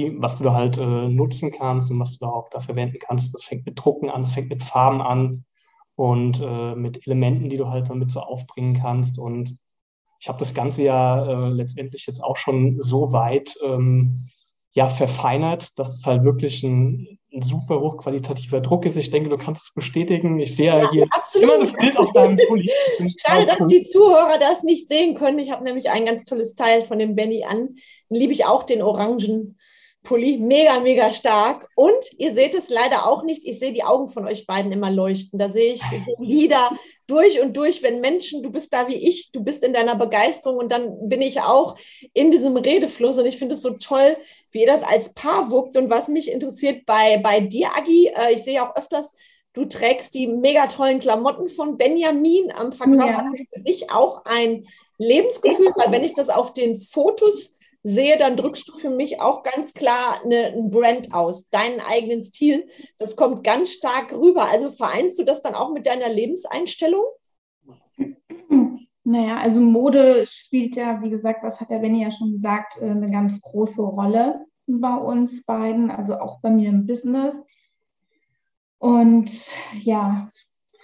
äh, was du da halt äh, nutzen kannst und was du da auch da verwenden kannst. Das fängt mit Drucken an, das fängt mit Farben an und äh, mit Elementen, die du halt damit so aufbringen kannst. Und ich habe das Ganze ja äh, letztendlich jetzt auch schon so weit ähm, ja, verfeinert, dass es halt wirklich ein, ein, super hochqualitativer Druck ist. Ich denke, du kannst es bestätigen. Ich sehe ja, hier absolut. immer das Bild auf deinem Pulli. Schade, dass die Zuhörer das nicht sehen können. Ich habe nämlich ein ganz tolles Teil von dem Benny an. Den liebe ich auch, den orangen Pulli, mega, mega stark. Und ihr seht es leider auch nicht, ich sehe die Augen von euch beiden immer leuchten. Da sehe ich so Lieder durch und durch, wenn Menschen, du bist da wie ich, du bist in deiner Begeisterung und dann bin ich auch in diesem Redefluss und ich finde es so toll, wie ihr das als Paar wuckt. Und was mich interessiert bei, bei dir, Agi, äh, ich sehe auch öfters, du trägst die mega tollen Klamotten von Benjamin am Verkörpert ja. für dich auch ein Lebensgefühl, weil wenn ich das auf den Fotos sehe, dann drückst du für mich auch ganz klar eine, ein Brand aus, deinen eigenen Stil. Das kommt ganz stark rüber. Also vereinst du das dann auch mit deiner Lebenseinstellung? Naja, also Mode spielt ja, wie gesagt, was hat der Benny ja schon gesagt, äh, eine ganz große Rolle bei uns beiden, also auch bei mir im Business. Und ja,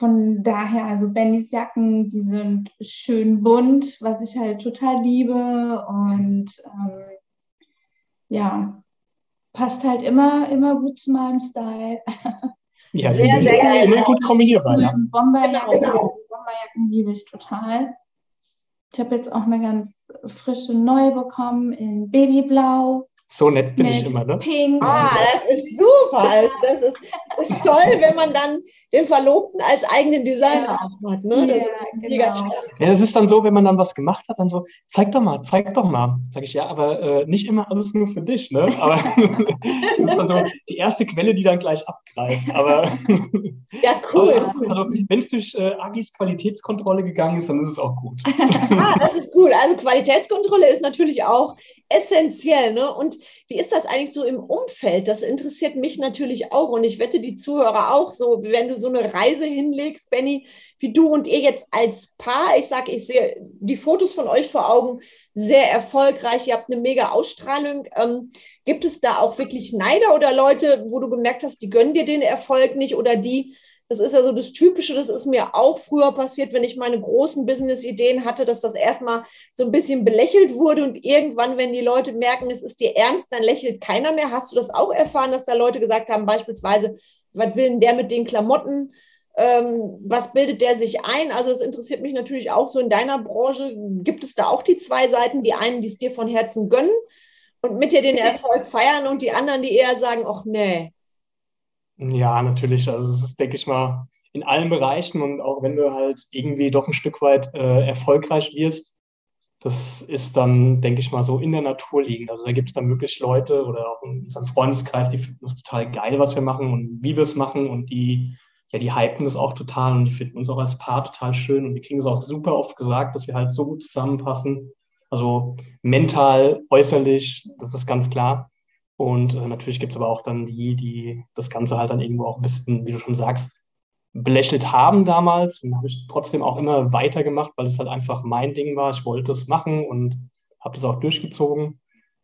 von daher, also Bennys Jacken, die sind schön bunt, was ich halt total liebe. Und ähm, ja, passt halt immer, immer gut zu meinem Style. Ja, sehr, sehr geil. Immer gut kombinierbar. Ja. Bomberjacken, genau. Bomberjacken liebe ich total. Ich habe jetzt auch eine ganz frische neue bekommen in Babyblau. So nett bin ich immer, ne? Pink. Ah, das ist super. Also das ist, ist toll, wenn man dann den Verlobten als eigenen Designer auch hat. Ne? Das ja, ist genau. Ja, das ist dann so, wenn man dann was gemacht hat, dann so, zeig doch mal, zeig doch mal. Sag ich, ja, aber äh, nicht immer alles nur für dich, ne? Aber das ist dann so die erste Quelle, die dann gleich abgreift. Aber ja, cool. Also, wenn es durch äh, Agis Qualitätskontrolle gegangen ist, dann ist es auch gut. ah, das ist cool. Also Qualitätskontrolle ist natürlich auch essentiell, ne? Und wie ist das eigentlich so im Umfeld? Das interessiert mich natürlich auch und ich wette die Zuhörer auch so, wenn du so eine Reise hinlegst, Benny, wie du und ihr jetzt als Paar, ich sage, ich sehe die Fotos von euch vor Augen, sehr erfolgreich, ihr habt eine mega Ausstrahlung. Ähm, gibt es da auch wirklich Neider oder Leute, wo du gemerkt hast, die gönnen dir den Erfolg nicht oder die das ist ja so das Typische, das ist mir auch früher passiert, wenn ich meine großen Business-Ideen hatte, dass das erstmal so ein bisschen belächelt wurde und irgendwann, wenn die Leute merken, es ist dir ernst, dann lächelt keiner mehr. Hast du das auch erfahren, dass da Leute gesagt haben, beispielsweise, was will denn der mit den Klamotten? Ähm, was bildet der sich ein? Also das interessiert mich natürlich auch so in deiner Branche. Gibt es da auch die zwei Seiten, die einen, die es dir von Herzen gönnen und mit dir den Erfolg feiern und die anderen, die eher sagen, ach nee, ja, natürlich. Also das ist, denke ich mal, in allen Bereichen und auch wenn du halt irgendwie doch ein Stück weit äh, erfolgreich wirst, das ist dann, denke ich mal, so in der Natur liegend. Also da gibt es dann wirklich Leute oder auch in unserem Freundeskreis, die finden es total geil, was wir machen und wie wir es machen und die, ja, die hypen das auch total und die finden uns auch als Paar total schön und wir kriegen es auch super oft gesagt, dass wir halt so gut zusammenpassen. Also mental, äußerlich, das ist ganz klar. Und äh, natürlich gibt es aber auch dann die, die das Ganze halt dann irgendwo auch ein bisschen, wie du schon sagst, belächelt haben damals. Und habe ich trotzdem auch immer weitergemacht, weil es halt einfach mein Ding war. Ich wollte es machen und habe das auch durchgezogen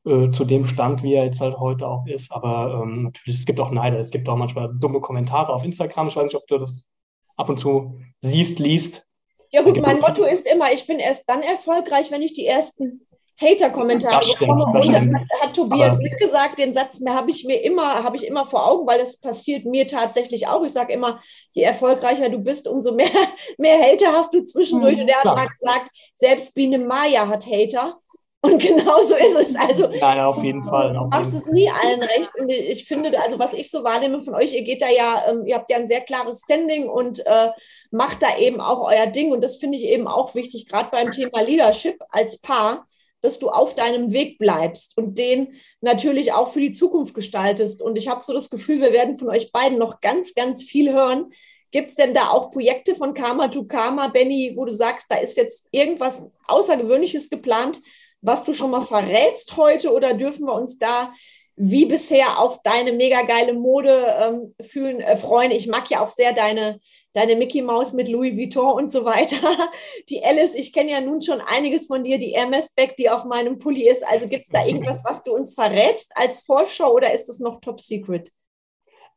äh, zu dem Stand, wie er jetzt halt heute auch ist. Aber ähm, natürlich, es gibt auch Neider. Es gibt auch manchmal dumme Kommentare auf Instagram. Ich weiß nicht, ob du das ab und zu siehst, liest. Ja gut, mein Motto ist immer, ich bin erst dann erfolgreich, wenn ich die ersten Hater-Kommentare bekomme. Und das hat, hat Tobias Aber gesagt, den Satz habe ich mir immer, habe ich immer vor Augen, weil das passiert mir tatsächlich auch. Ich sage immer, je erfolgreicher du bist, umso mehr, mehr Hater hast du zwischendurch. Mhm, und er hat mal gesagt, selbst Biene Maya hat Hater. Und genau so ist es. Also, Nein, auf jeden Fall. Du machst es nie allen recht. Und ich finde, also was ich so wahrnehme von euch, ihr geht da ja, ähm, ihr habt ja ein sehr klares Standing und äh, macht da eben auch euer Ding. Und das finde ich eben auch wichtig, gerade beim Thema Leadership als Paar dass du auf deinem Weg bleibst und den natürlich auch für die Zukunft gestaltest. Und ich habe so das Gefühl, wir werden von euch beiden noch ganz, ganz viel hören. Gibt es denn da auch Projekte von Karma to Karma, Benny, wo du sagst, da ist jetzt irgendwas Außergewöhnliches geplant, was du schon mal verrätst heute oder dürfen wir uns da wie bisher auf deine mega geile Mode ähm, fühlen, äh, freuen? Ich mag ja auch sehr deine, deine Mickey Maus mit Louis Vuitton und so weiter. Die Alice, ich kenne ja nun schon einiges von dir, die Hermes Bag, die auf meinem Pulli ist. Also gibt es da irgendwas, was du uns verrätst als Vorschau oder ist es noch top secret?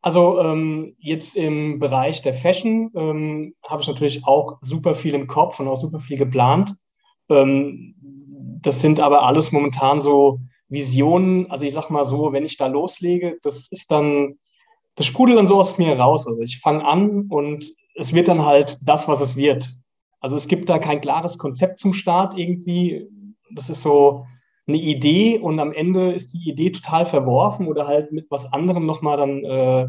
Also ähm, jetzt im Bereich der Fashion ähm, habe ich natürlich auch super viel im Kopf und auch super viel geplant. Ähm, das sind aber alles momentan so Visionen. Also ich sage mal so, wenn ich da loslege, das ist dann, das sprudelt dann so aus mir raus. Also ich fange an und es wird dann halt das, was es wird. Also es gibt da kein klares Konzept zum Start irgendwie. Das ist so eine Idee und am Ende ist die Idee total verworfen oder halt mit was anderem nochmal dann äh,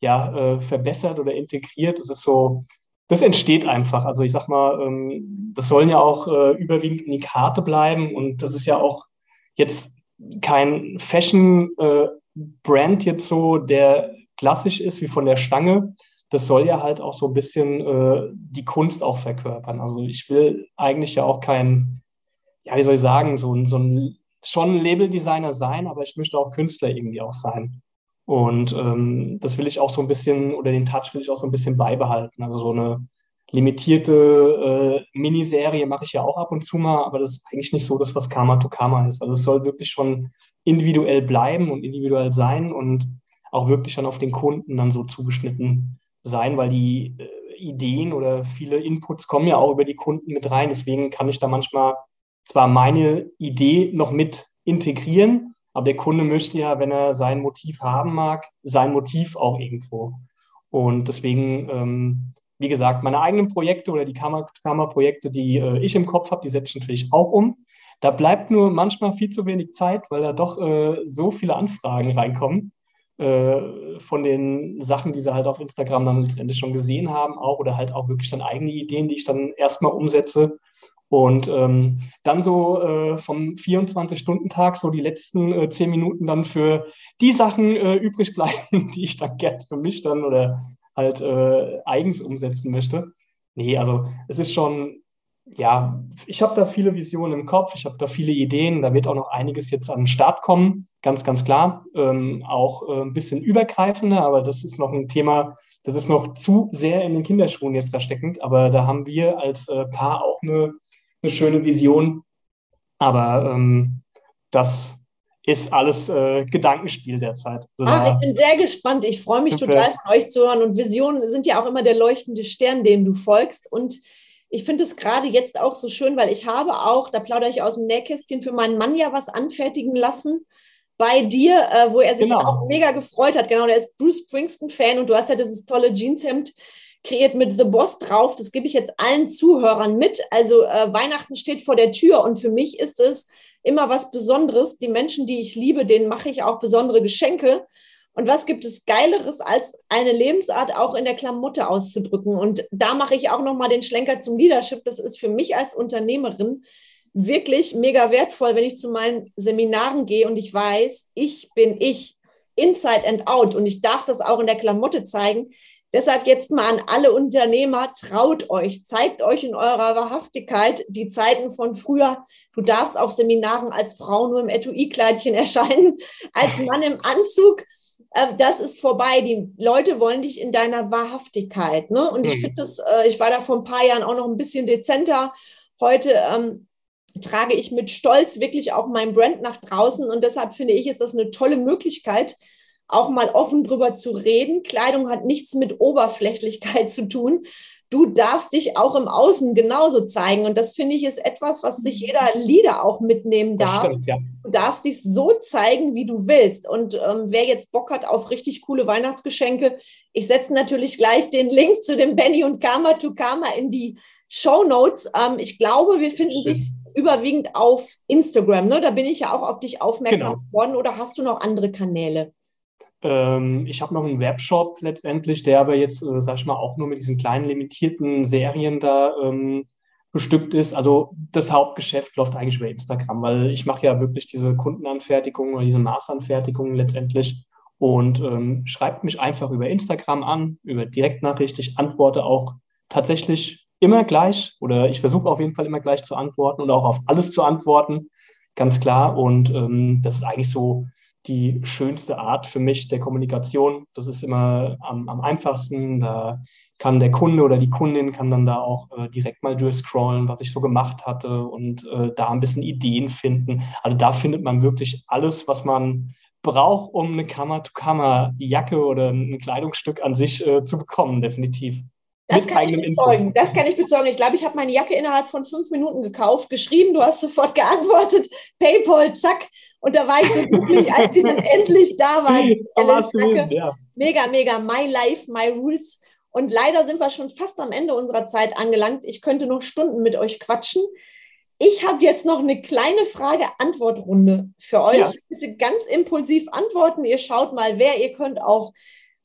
ja, äh, verbessert oder integriert. Das ist so, das entsteht einfach. Also ich sag mal, ähm, das sollen ja auch äh, überwiegend in die Karte bleiben und das ist ja auch jetzt kein Fashion-Brand äh, jetzt so, der klassisch ist wie von der Stange, das soll ja halt auch so ein bisschen äh, die Kunst auch verkörpern. Also ich will eigentlich ja auch kein ja, wie soll ich sagen, so, ein, so ein schon Label-Designer sein, aber ich möchte auch Künstler irgendwie auch sein. Und ähm, das will ich auch so ein bisschen, oder den Touch will ich auch so ein bisschen beibehalten. Also so eine limitierte äh, Miniserie mache ich ja auch ab und zu mal, aber das ist eigentlich nicht so das, was Karma to Karma ist. Also es soll wirklich schon individuell bleiben und individuell sein und auch wirklich dann auf den Kunden dann so zugeschnitten sein, weil die äh, Ideen oder viele Inputs kommen ja auch über die Kunden mit rein. Deswegen kann ich da manchmal zwar meine Idee noch mit integrieren, aber der Kunde möchte ja, wenn er sein Motiv haben mag, sein Motiv auch irgendwo. Und deswegen, ähm, wie gesagt, meine eigenen Projekte oder die Kammerprojekte, die äh, ich im Kopf habe, die setze ich natürlich auch um. Da bleibt nur manchmal viel zu wenig Zeit, weil da doch äh, so viele Anfragen reinkommen äh, von den Sachen, die sie halt auf Instagram dann letztendlich schon gesehen haben, auch oder halt auch wirklich dann eigene Ideen, die ich dann erstmal umsetze und ähm, dann so äh, vom 24-Stunden-Tag so die letzten äh, 10 Minuten dann für die Sachen äh, übrig bleiben, die ich dann gerne für mich dann oder halt äh, eigens umsetzen möchte. Nee, also es ist schon, ja, ich habe da viele Visionen im Kopf, ich habe da viele Ideen, da wird auch noch einiges jetzt an den Start kommen, ganz, ganz klar. Ähm, auch äh, ein bisschen übergreifender, aber das ist noch ein Thema, das ist noch zu sehr in den Kinderschuhen jetzt da steckend, aber da haben wir als äh, Paar auch eine eine schöne Vision. Aber ähm, das ist alles äh, Gedankenspiel derzeit. Also Ach, ich bin sehr gespannt. Ich freue mich okay. total von euch zu hören. Und Visionen sind ja auch immer der leuchtende Stern, dem du folgst. Und ich finde es gerade jetzt auch so schön, weil ich habe auch, da plaudere ich aus dem Nähkästchen, für meinen Mann ja was anfertigen lassen bei dir, äh, wo er sich genau. auch mega gefreut hat. Genau, der ist Bruce Springsteen-Fan und du hast ja dieses tolle Jeanshemd kreiert mit The Boss drauf. Das gebe ich jetzt allen Zuhörern mit. Also äh, Weihnachten steht vor der Tür und für mich ist es immer was Besonderes. Die Menschen, die ich liebe, denen mache ich auch besondere Geschenke. Und was gibt es Geileres, als eine Lebensart auch in der Klamotte auszudrücken? Und da mache ich auch nochmal den Schlenker zum Leadership. Das ist für mich als Unternehmerin wirklich mega wertvoll, wenn ich zu meinen Seminaren gehe und ich weiß, ich bin ich, inside and out. Und ich darf das auch in der Klamotte zeigen. Deshalb jetzt mal an alle Unternehmer, traut euch, zeigt euch in eurer Wahrhaftigkeit die Zeiten von früher. Du darfst auf Seminaren als Frau nur im Etui-Kleidchen erscheinen, als Mann im Anzug. Ähm, das ist vorbei. Die Leute wollen dich in deiner Wahrhaftigkeit. Ne? Und ich mhm. finde das, äh, ich war da vor ein paar Jahren auch noch ein bisschen dezenter. Heute ähm, trage ich mit Stolz wirklich auch mein Brand nach draußen. Und deshalb finde ich, ist das eine tolle Möglichkeit, auch mal offen drüber zu reden. Kleidung hat nichts mit Oberflächlichkeit zu tun. Du darfst dich auch im Außen genauso zeigen. Und das finde ich ist etwas, was sich jeder Leader auch mitnehmen darf. Stimmt, ja. Du darfst dich so zeigen, wie du willst. Und ähm, wer jetzt Bock hat auf richtig coole Weihnachtsgeschenke, ich setze natürlich gleich den Link zu dem Benny und Karma to Karma in die Show Notes. Ähm, ich glaube, wir finden Stimmt. dich überwiegend auf Instagram. Ne? Da bin ich ja auch auf dich aufmerksam genau. geworden. Oder hast du noch andere Kanäle? Ähm, ich habe noch einen Webshop letztendlich, der aber jetzt, äh, sag ich mal, auch nur mit diesen kleinen limitierten Serien da ähm, bestückt ist. Also das Hauptgeschäft läuft eigentlich über Instagram, weil ich mache ja wirklich diese Kundenanfertigung oder diese Maßanfertigung letztendlich und ähm, schreibt mich einfach über Instagram an, über Direktnachricht. Ich antworte auch tatsächlich immer gleich oder ich versuche auf jeden Fall immer gleich zu antworten und auch auf alles zu antworten, ganz klar. Und ähm, das ist eigentlich so die schönste Art für mich der Kommunikation. Das ist immer am, am einfachsten. Da kann der Kunde oder die Kundin kann dann da auch äh, direkt mal durchscrollen, was ich so gemacht hatte und äh, da ein bisschen Ideen finden. Also da findet man wirklich alles, was man braucht, um eine Kammer-to-Kammer-Jacke oder ein Kleidungsstück an sich äh, zu bekommen, definitiv. Das kann ich bezeugen. Das kann ich bezeugen. Ich glaube, ich habe meine Jacke innerhalb von fünf Minuten gekauft, geschrieben, du hast sofort geantwortet, PayPal, zack. Und da war ich so glücklich, als sie dann endlich da war. Ja. Mega, mega. My life, my rules. Und leider sind wir schon fast am Ende unserer Zeit angelangt. Ich könnte noch Stunden mit euch quatschen. Ich habe jetzt noch eine kleine Frage-Antwort-Runde für euch. Ja. Bitte ganz impulsiv antworten. Ihr schaut mal, wer ihr könnt auch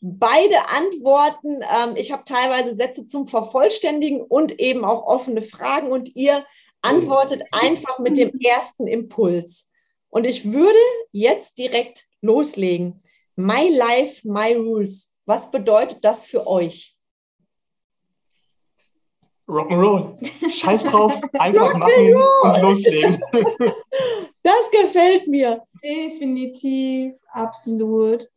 beide Antworten. Ähm, ich habe teilweise Sätze zum Vervollständigen und eben auch offene Fragen und ihr antwortet einfach mit dem ersten Impuls. Und ich würde jetzt direkt loslegen. My life, my rules. Was bedeutet das für euch? Rock'n'Roll. Scheiß drauf, einfach machen und loslegen. Das gefällt mir. Definitiv, absolut.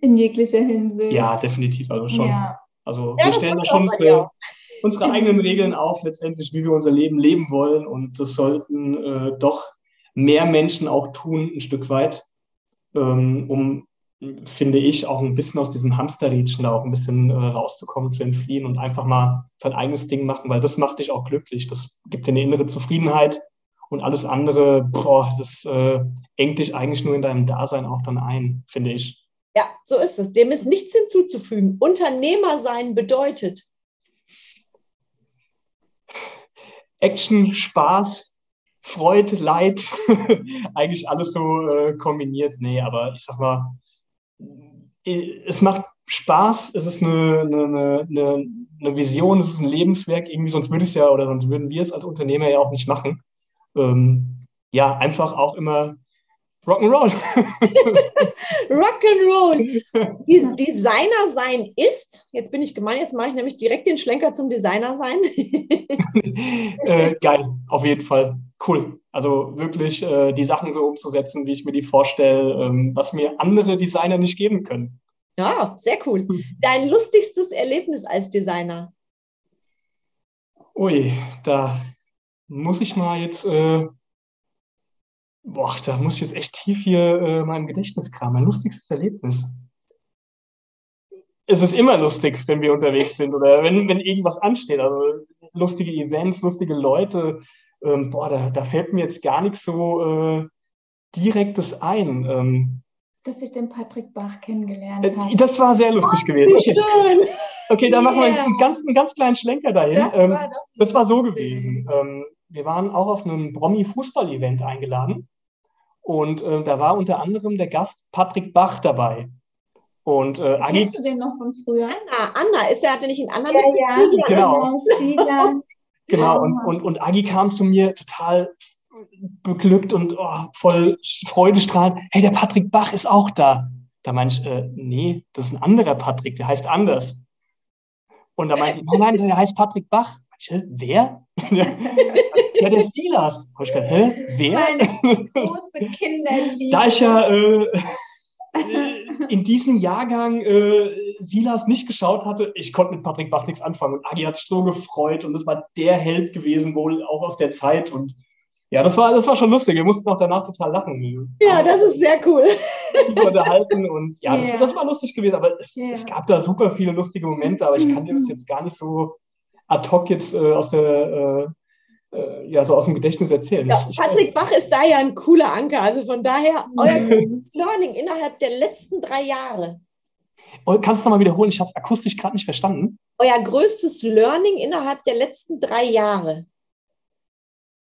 In jeglicher Hinsicht. Ja, definitiv, also schon. Ja. Also Ja, wir stellen da schon unsere, unsere eigenen Regeln auf, letztendlich, wie wir unser Leben leben wollen. Und das sollten äh, doch mehr Menschen auch tun, ein Stück weit, ähm, um, finde ich, auch ein bisschen aus diesem Hamsterrädchen da auch ein bisschen äh, rauszukommen, zu entfliehen und einfach mal sein eigenes Ding machen, weil das macht dich auch glücklich. Das gibt dir eine innere Zufriedenheit und alles andere, boah, das äh, engt dich eigentlich nur in deinem Dasein auch dann ein, finde ich. Ja, so ist es. Dem ist nichts hinzuzufügen. Unternehmer sein bedeutet. Action, Spaß, Freude, Leid, eigentlich alles so äh, kombiniert. Nee, aber ich sag mal, äh, es macht Spaß, es ist eine, eine, eine, eine Vision, es ist ein Lebenswerk, irgendwie, sonst würde es ja oder sonst würden wir es als Unternehmer ja auch nicht machen. Ähm, ja, einfach auch immer Rock'n'Roll. Rock'n'Roll. Des- Designer sein ist, jetzt bin ich gemein, jetzt mache ich nämlich direkt den Schlenker zum Designer sein. äh, geil, auf jeden Fall. Cool. Also wirklich äh, die Sachen so umzusetzen, wie ich mir die vorstelle, ähm, was mir andere Designer nicht geben können. Ja, sehr cool. Dein lustigstes Erlebnis als Designer? Ui, da muss ich mal jetzt, äh, boah, da muss ich jetzt echt tief hier äh, mal im Gedächtnis kramen. Mein lustigstes Erlebnis. Es ist immer lustig, wenn wir unterwegs sind oder wenn, wenn irgendwas ansteht. Also lustige Events, lustige Leute. Ähm, boah, da, da fällt mir jetzt gar nichts so äh, Direktes ein. Ähm, Dass ich den Patrick Bach kennengelernt äh, habe. das war sehr lustig gewesen. Wie Okay, schön. okay da machen wir Yeah. einen ganz, einen ganz kleinen Schlenker dahin. Das Ähm, war das war so lustig. gewesen. Ähm, wir waren auch auf einem Promi-Fußball-Event eingeladen und äh, da war unter anderem der Gast Patrick Bach dabei. Und äh, Agi, Kennst du den noch von früher? Anna, Anna, ist er, hatte nicht in Anna Ja, ja, mitgespielt? Genau. Silas. genau, und, und, und Agi kam zu mir total beglückt und oh, voll freudestrahlend. Hey, der Patrick Bach ist auch da. Da meinte ich, äh, nee, das ist ein anderer Patrick, der heißt anders. Und da meinte ich, nein, nein, der heißt Patrick Bach. Ich, hä, wer? ja, der Silas. Hab ich gedacht, hä, wer? Meine große Kinderliebe. Da ich ja äh, in diesem Jahrgang äh, Silas nicht geschaut hatte, ich konnte mit Patrick Bach nichts anfangen. Und Agi hat sich so gefreut und das war der Held gewesen, wohl auch aus der Zeit. Und ja, das war, das war schon lustig. Wir mussten auch danach total lachen. Ja, das ist sehr cool. unterhalten und ja, das, Ja. das war lustig gewesen. Aber es, Ja. es gab da super viele lustige Momente, aber ich kann dir das jetzt gar nicht so ad hoc jetzt äh, aus der äh, ja, so aus dem Gedächtnis erzählen. Ja, Patrick Bach ist da ja ein cooler Anker. Also von daher, euer größtes Learning innerhalb der letzten drei Jahre. Kannst du nochmal wiederholen? Ich habe es akustisch gerade nicht verstanden. Euer größtes Learning innerhalb der letzten drei Jahre.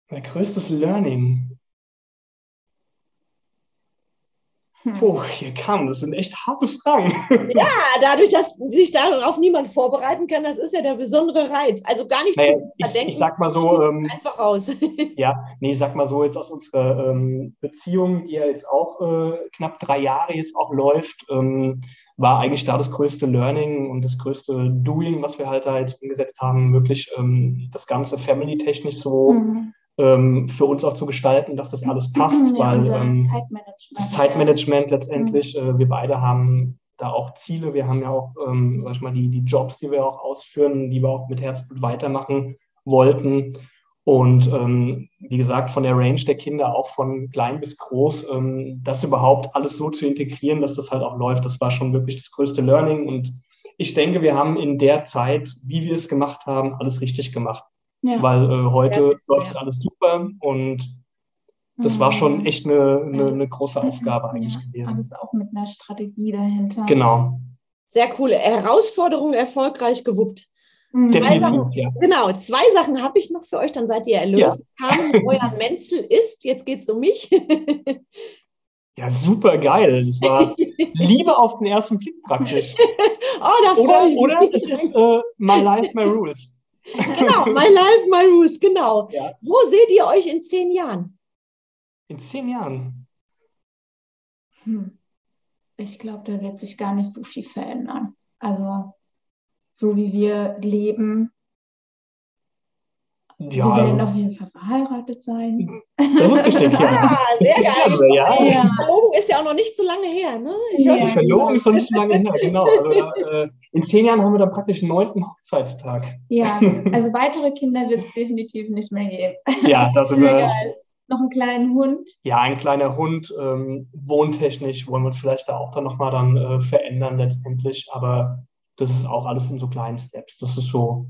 Mein größtes Learning. Hm. Puh, hier kam, das sind echt harte Fragen. Ja, dadurch, dass sich darauf niemand vorbereiten kann, das ist ja der besondere Reiz. Also gar nicht Naja, zu ich, verdenken. ich sag mal so, ähm, einfach raus. ja, nee, sag mal so, jetzt aus unserer ähm, Beziehung, die ja jetzt auch äh, knapp drei Jahre jetzt auch läuft, ähm, war eigentlich da das größte Learning und das größte Doing, was wir halt da jetzt umgesetzt haben, wirklich ähm, das Ganze family-technisch so Mhm. Ähm, für uns auch zu gestalten, dass das alles passt, Ja, weil ähm, Zeitmanagement. das Zeitmanagement letztendlich. Äh, wir beide haben da auch Ziele. Wir haben ja auch, ähm, sag ich mal, die, die Jobs, die wir auch ausführen, die wir auch mit Herzblut weitermachen wollten. Und ähm, wie gesagt, von der Range der Kinder auch von klein bis groß, ähm, das überhaupt alles so zu integrieren, dass das halt auch läuft, das war schon wirklich das größte Learning. Und ich denke, wir haben in der Zeit, wie wir es gemacht haben, alles richtig gemacht. Ja. Weil äh, heute Ja, läuft ja. das alles super und das war schon Mhm. echt eine, eine, eine große Aufgabe eigentlich ja, gewesen. Alles auch mit einer Strategie dahinter. Genau, Sehr coole Herausforderung erfolgreich gewuppt. Mhm. definitiv, ja. Genau, zwei Sachen habe ich noch für euch, dann seid ihr erlöst. Carmen, euer Menzel ist, jetzt geht es um mich. Ja, super geil. Das war Liebe auf den ersten Blick praktisch. oh, da Oder, oder es ist äh, My Life, My Rules. Genau, my life, my rules, genau. Ja. Wo seht ihr euch in zehn Jahren? In zehn Jahren. Hm. Ich glaube, da wird sich gar nicht so viel verändern. Also, so wie wir leben, Ja, wir werden auf jeden Fall verheiratet sein. Das ist richtig, ja. Ah, sehr geil. Ja. Die Verlobung ist ja auch noch nicht so lange her, ne? Ich ja, die Verlobung ist noch nicht so lange her, genau. Also, äh, in zehn Jahren haben wir dann praktisch einen neunten Hochzeitstag. Ja, also weitere Kinder wird es definitiv nicht mehr geben. Ja, das ist äh, noch einen kleinen Hund. Ja, ein kleiner Hund. Ähm, wohntechnisch wollen wir uns vielleicht da auch dann nochmal dann äh, verändern letztendlich, aber das ist auch alles in so kleinen Steps. Das ist so.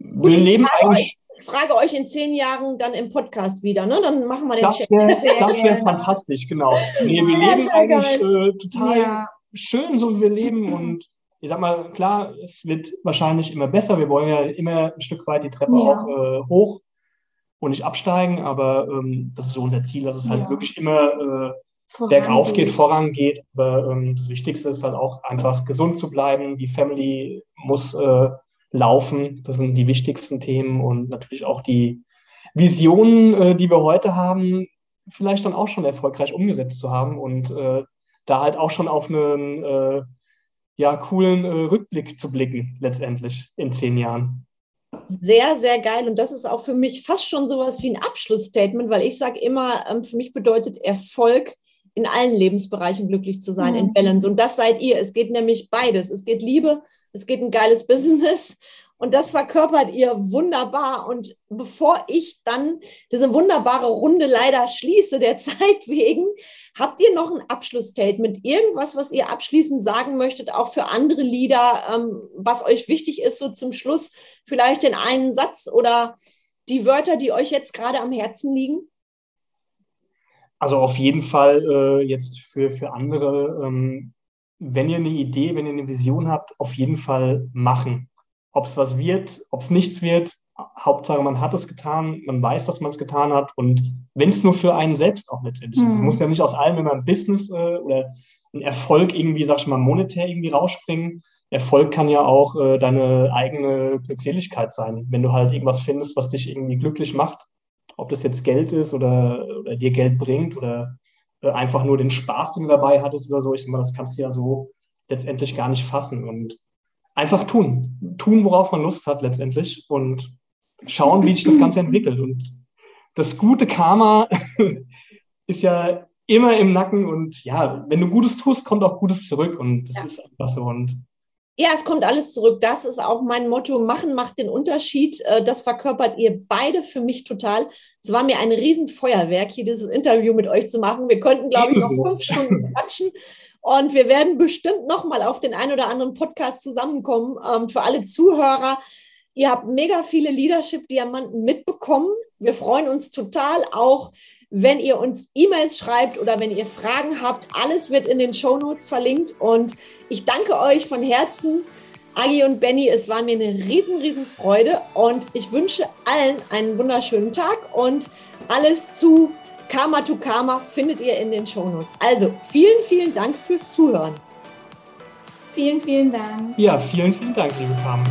Gut, wir leben eigentlich. Ich frage euch in zehn Jahren dann im Podcast wieder, ne? Dann machen wir den das Check. Wär, das wäre fantastisch, genau. Nee, wir ja, leben eigentlich äh, total ja. schön, so wie wir leben und ich sag mal, klar, es wird wahrscheinlich immer besser. Wir wollen ja immer ein Stück weit die Treppe ja. auch äh, hoch und nicht absteigen, aber ähm, das ist so unser Ziel, dass es halt wirklich immer äh, bergauf geht, vorangeht. Aber ähm, das Wichtigste ist halt auch einfach gesund zu bleiben. Die Family muss äh, laufen. Das sind die wichtigsten Themen und natürlich auch die Visionen, äh, die wir heute haben, vielleicht dann auch schon erfolgreich umgesetzt zu haben und äh, da halt auch schon auf einen äh, ja, coolen äh, Rückblick zu blicken, letztendlich in zehn Jahren. Sehr, sehr geil. Und das ist auch für mich fast schon sowas wie ein Abschlussstatement, weil ich sage immer, ähm, für mich bedeutet Erfolg, in allen Lebensbereichen glücklich zu sein, mhm. in Balance. Und das seid ihr. Es geht nämlich beides. Es geht Liebe, es geht ein geiles Business und das verkörpert ihr wunderbar. Und bevor ich dann diese wunderbare Runde leider schließe, der Zeit wegen, habt ihr noch ein Abschlussstatement? Irgendwas, was ihr abschließend sagen möchtet, auch für andere Lieder, ähm, was euch wichtig ist, so zum Schluss? Vielleicht den einen Satz oder die Wörter, die euch jetzt gerade am Herzen liegen? Also auf jeden Fall äh, jetzt für, für andere. Ähm wenn ihr eine Idee, wenn ihr eine Vision habt, auf jeden Fall machen. Ob es was wird, ob es nichts wird, Hauptsache man hat es getan, man weiß, dass man es getan hat und wenn es nur für einen selbst auch letztendlich ist. Es mhm. muss ja nicht aus allem immer ein Business äh, oder ein Erfolg irgendwie, sag ich mal, monetär irgendwie rausspringen. Erfolg kann ja auch äh, deine eigene Glückseligkeit sein, wenn du halt irgendwas findest, was dich irgendwie glücklich macht. Ob das jetzt Geld ist oder, oder dir Geld bringt oder einfach nur den Spaß, den du dabei hattest oder so. Ich meine, das kannst du ja so letztendlich gar nicht fassen. Und einfach tun. Tun, worauf man Lust hat letztendlich und schauen, wie sich das Ganze entwickelt. Und das gute Karma ist ja immer im Nacken und ja, wenn du Gutes tust, kommt auch Gutes zurück und das ja. ist einfach so. Und ja, es kommt alles zurück. Das ist auch mein Motto. Machen macht den Unterschied. Äh, das verkörpert ihr beide für mich total. Es war mir ein Riesenfeuerwerk, hier dieses Interview mit euch zu machen. Wir konnten, glaube ich, noch fünf Stunden quatschen. Und wir werden bestimmt noch mal auf den einen oder anderen Podcast zusammenkommen. Ähm, für alle Zuhörer, ihr habt mega viele Leadership-Diamanten mitbekommen. Wir freuen uns total auch, wenn ihr uns E-Mails schreibt oder wenn ihr Fragen habt. Alles wird in den Show Notes verlinkt. Und ich danke euch von Herzen, Agi und Benny. Es war mir eine riesen, riesen Freude. Und ich wünsche allen einen wunderschönen Tag und alles zu Karma to Karma findet ihr in den Show Notes. Also vielen, vielen Dank fürs Zuhören. Vielen, vielen Dank. Ja, vielen, vielen Dank, liebe Carmen.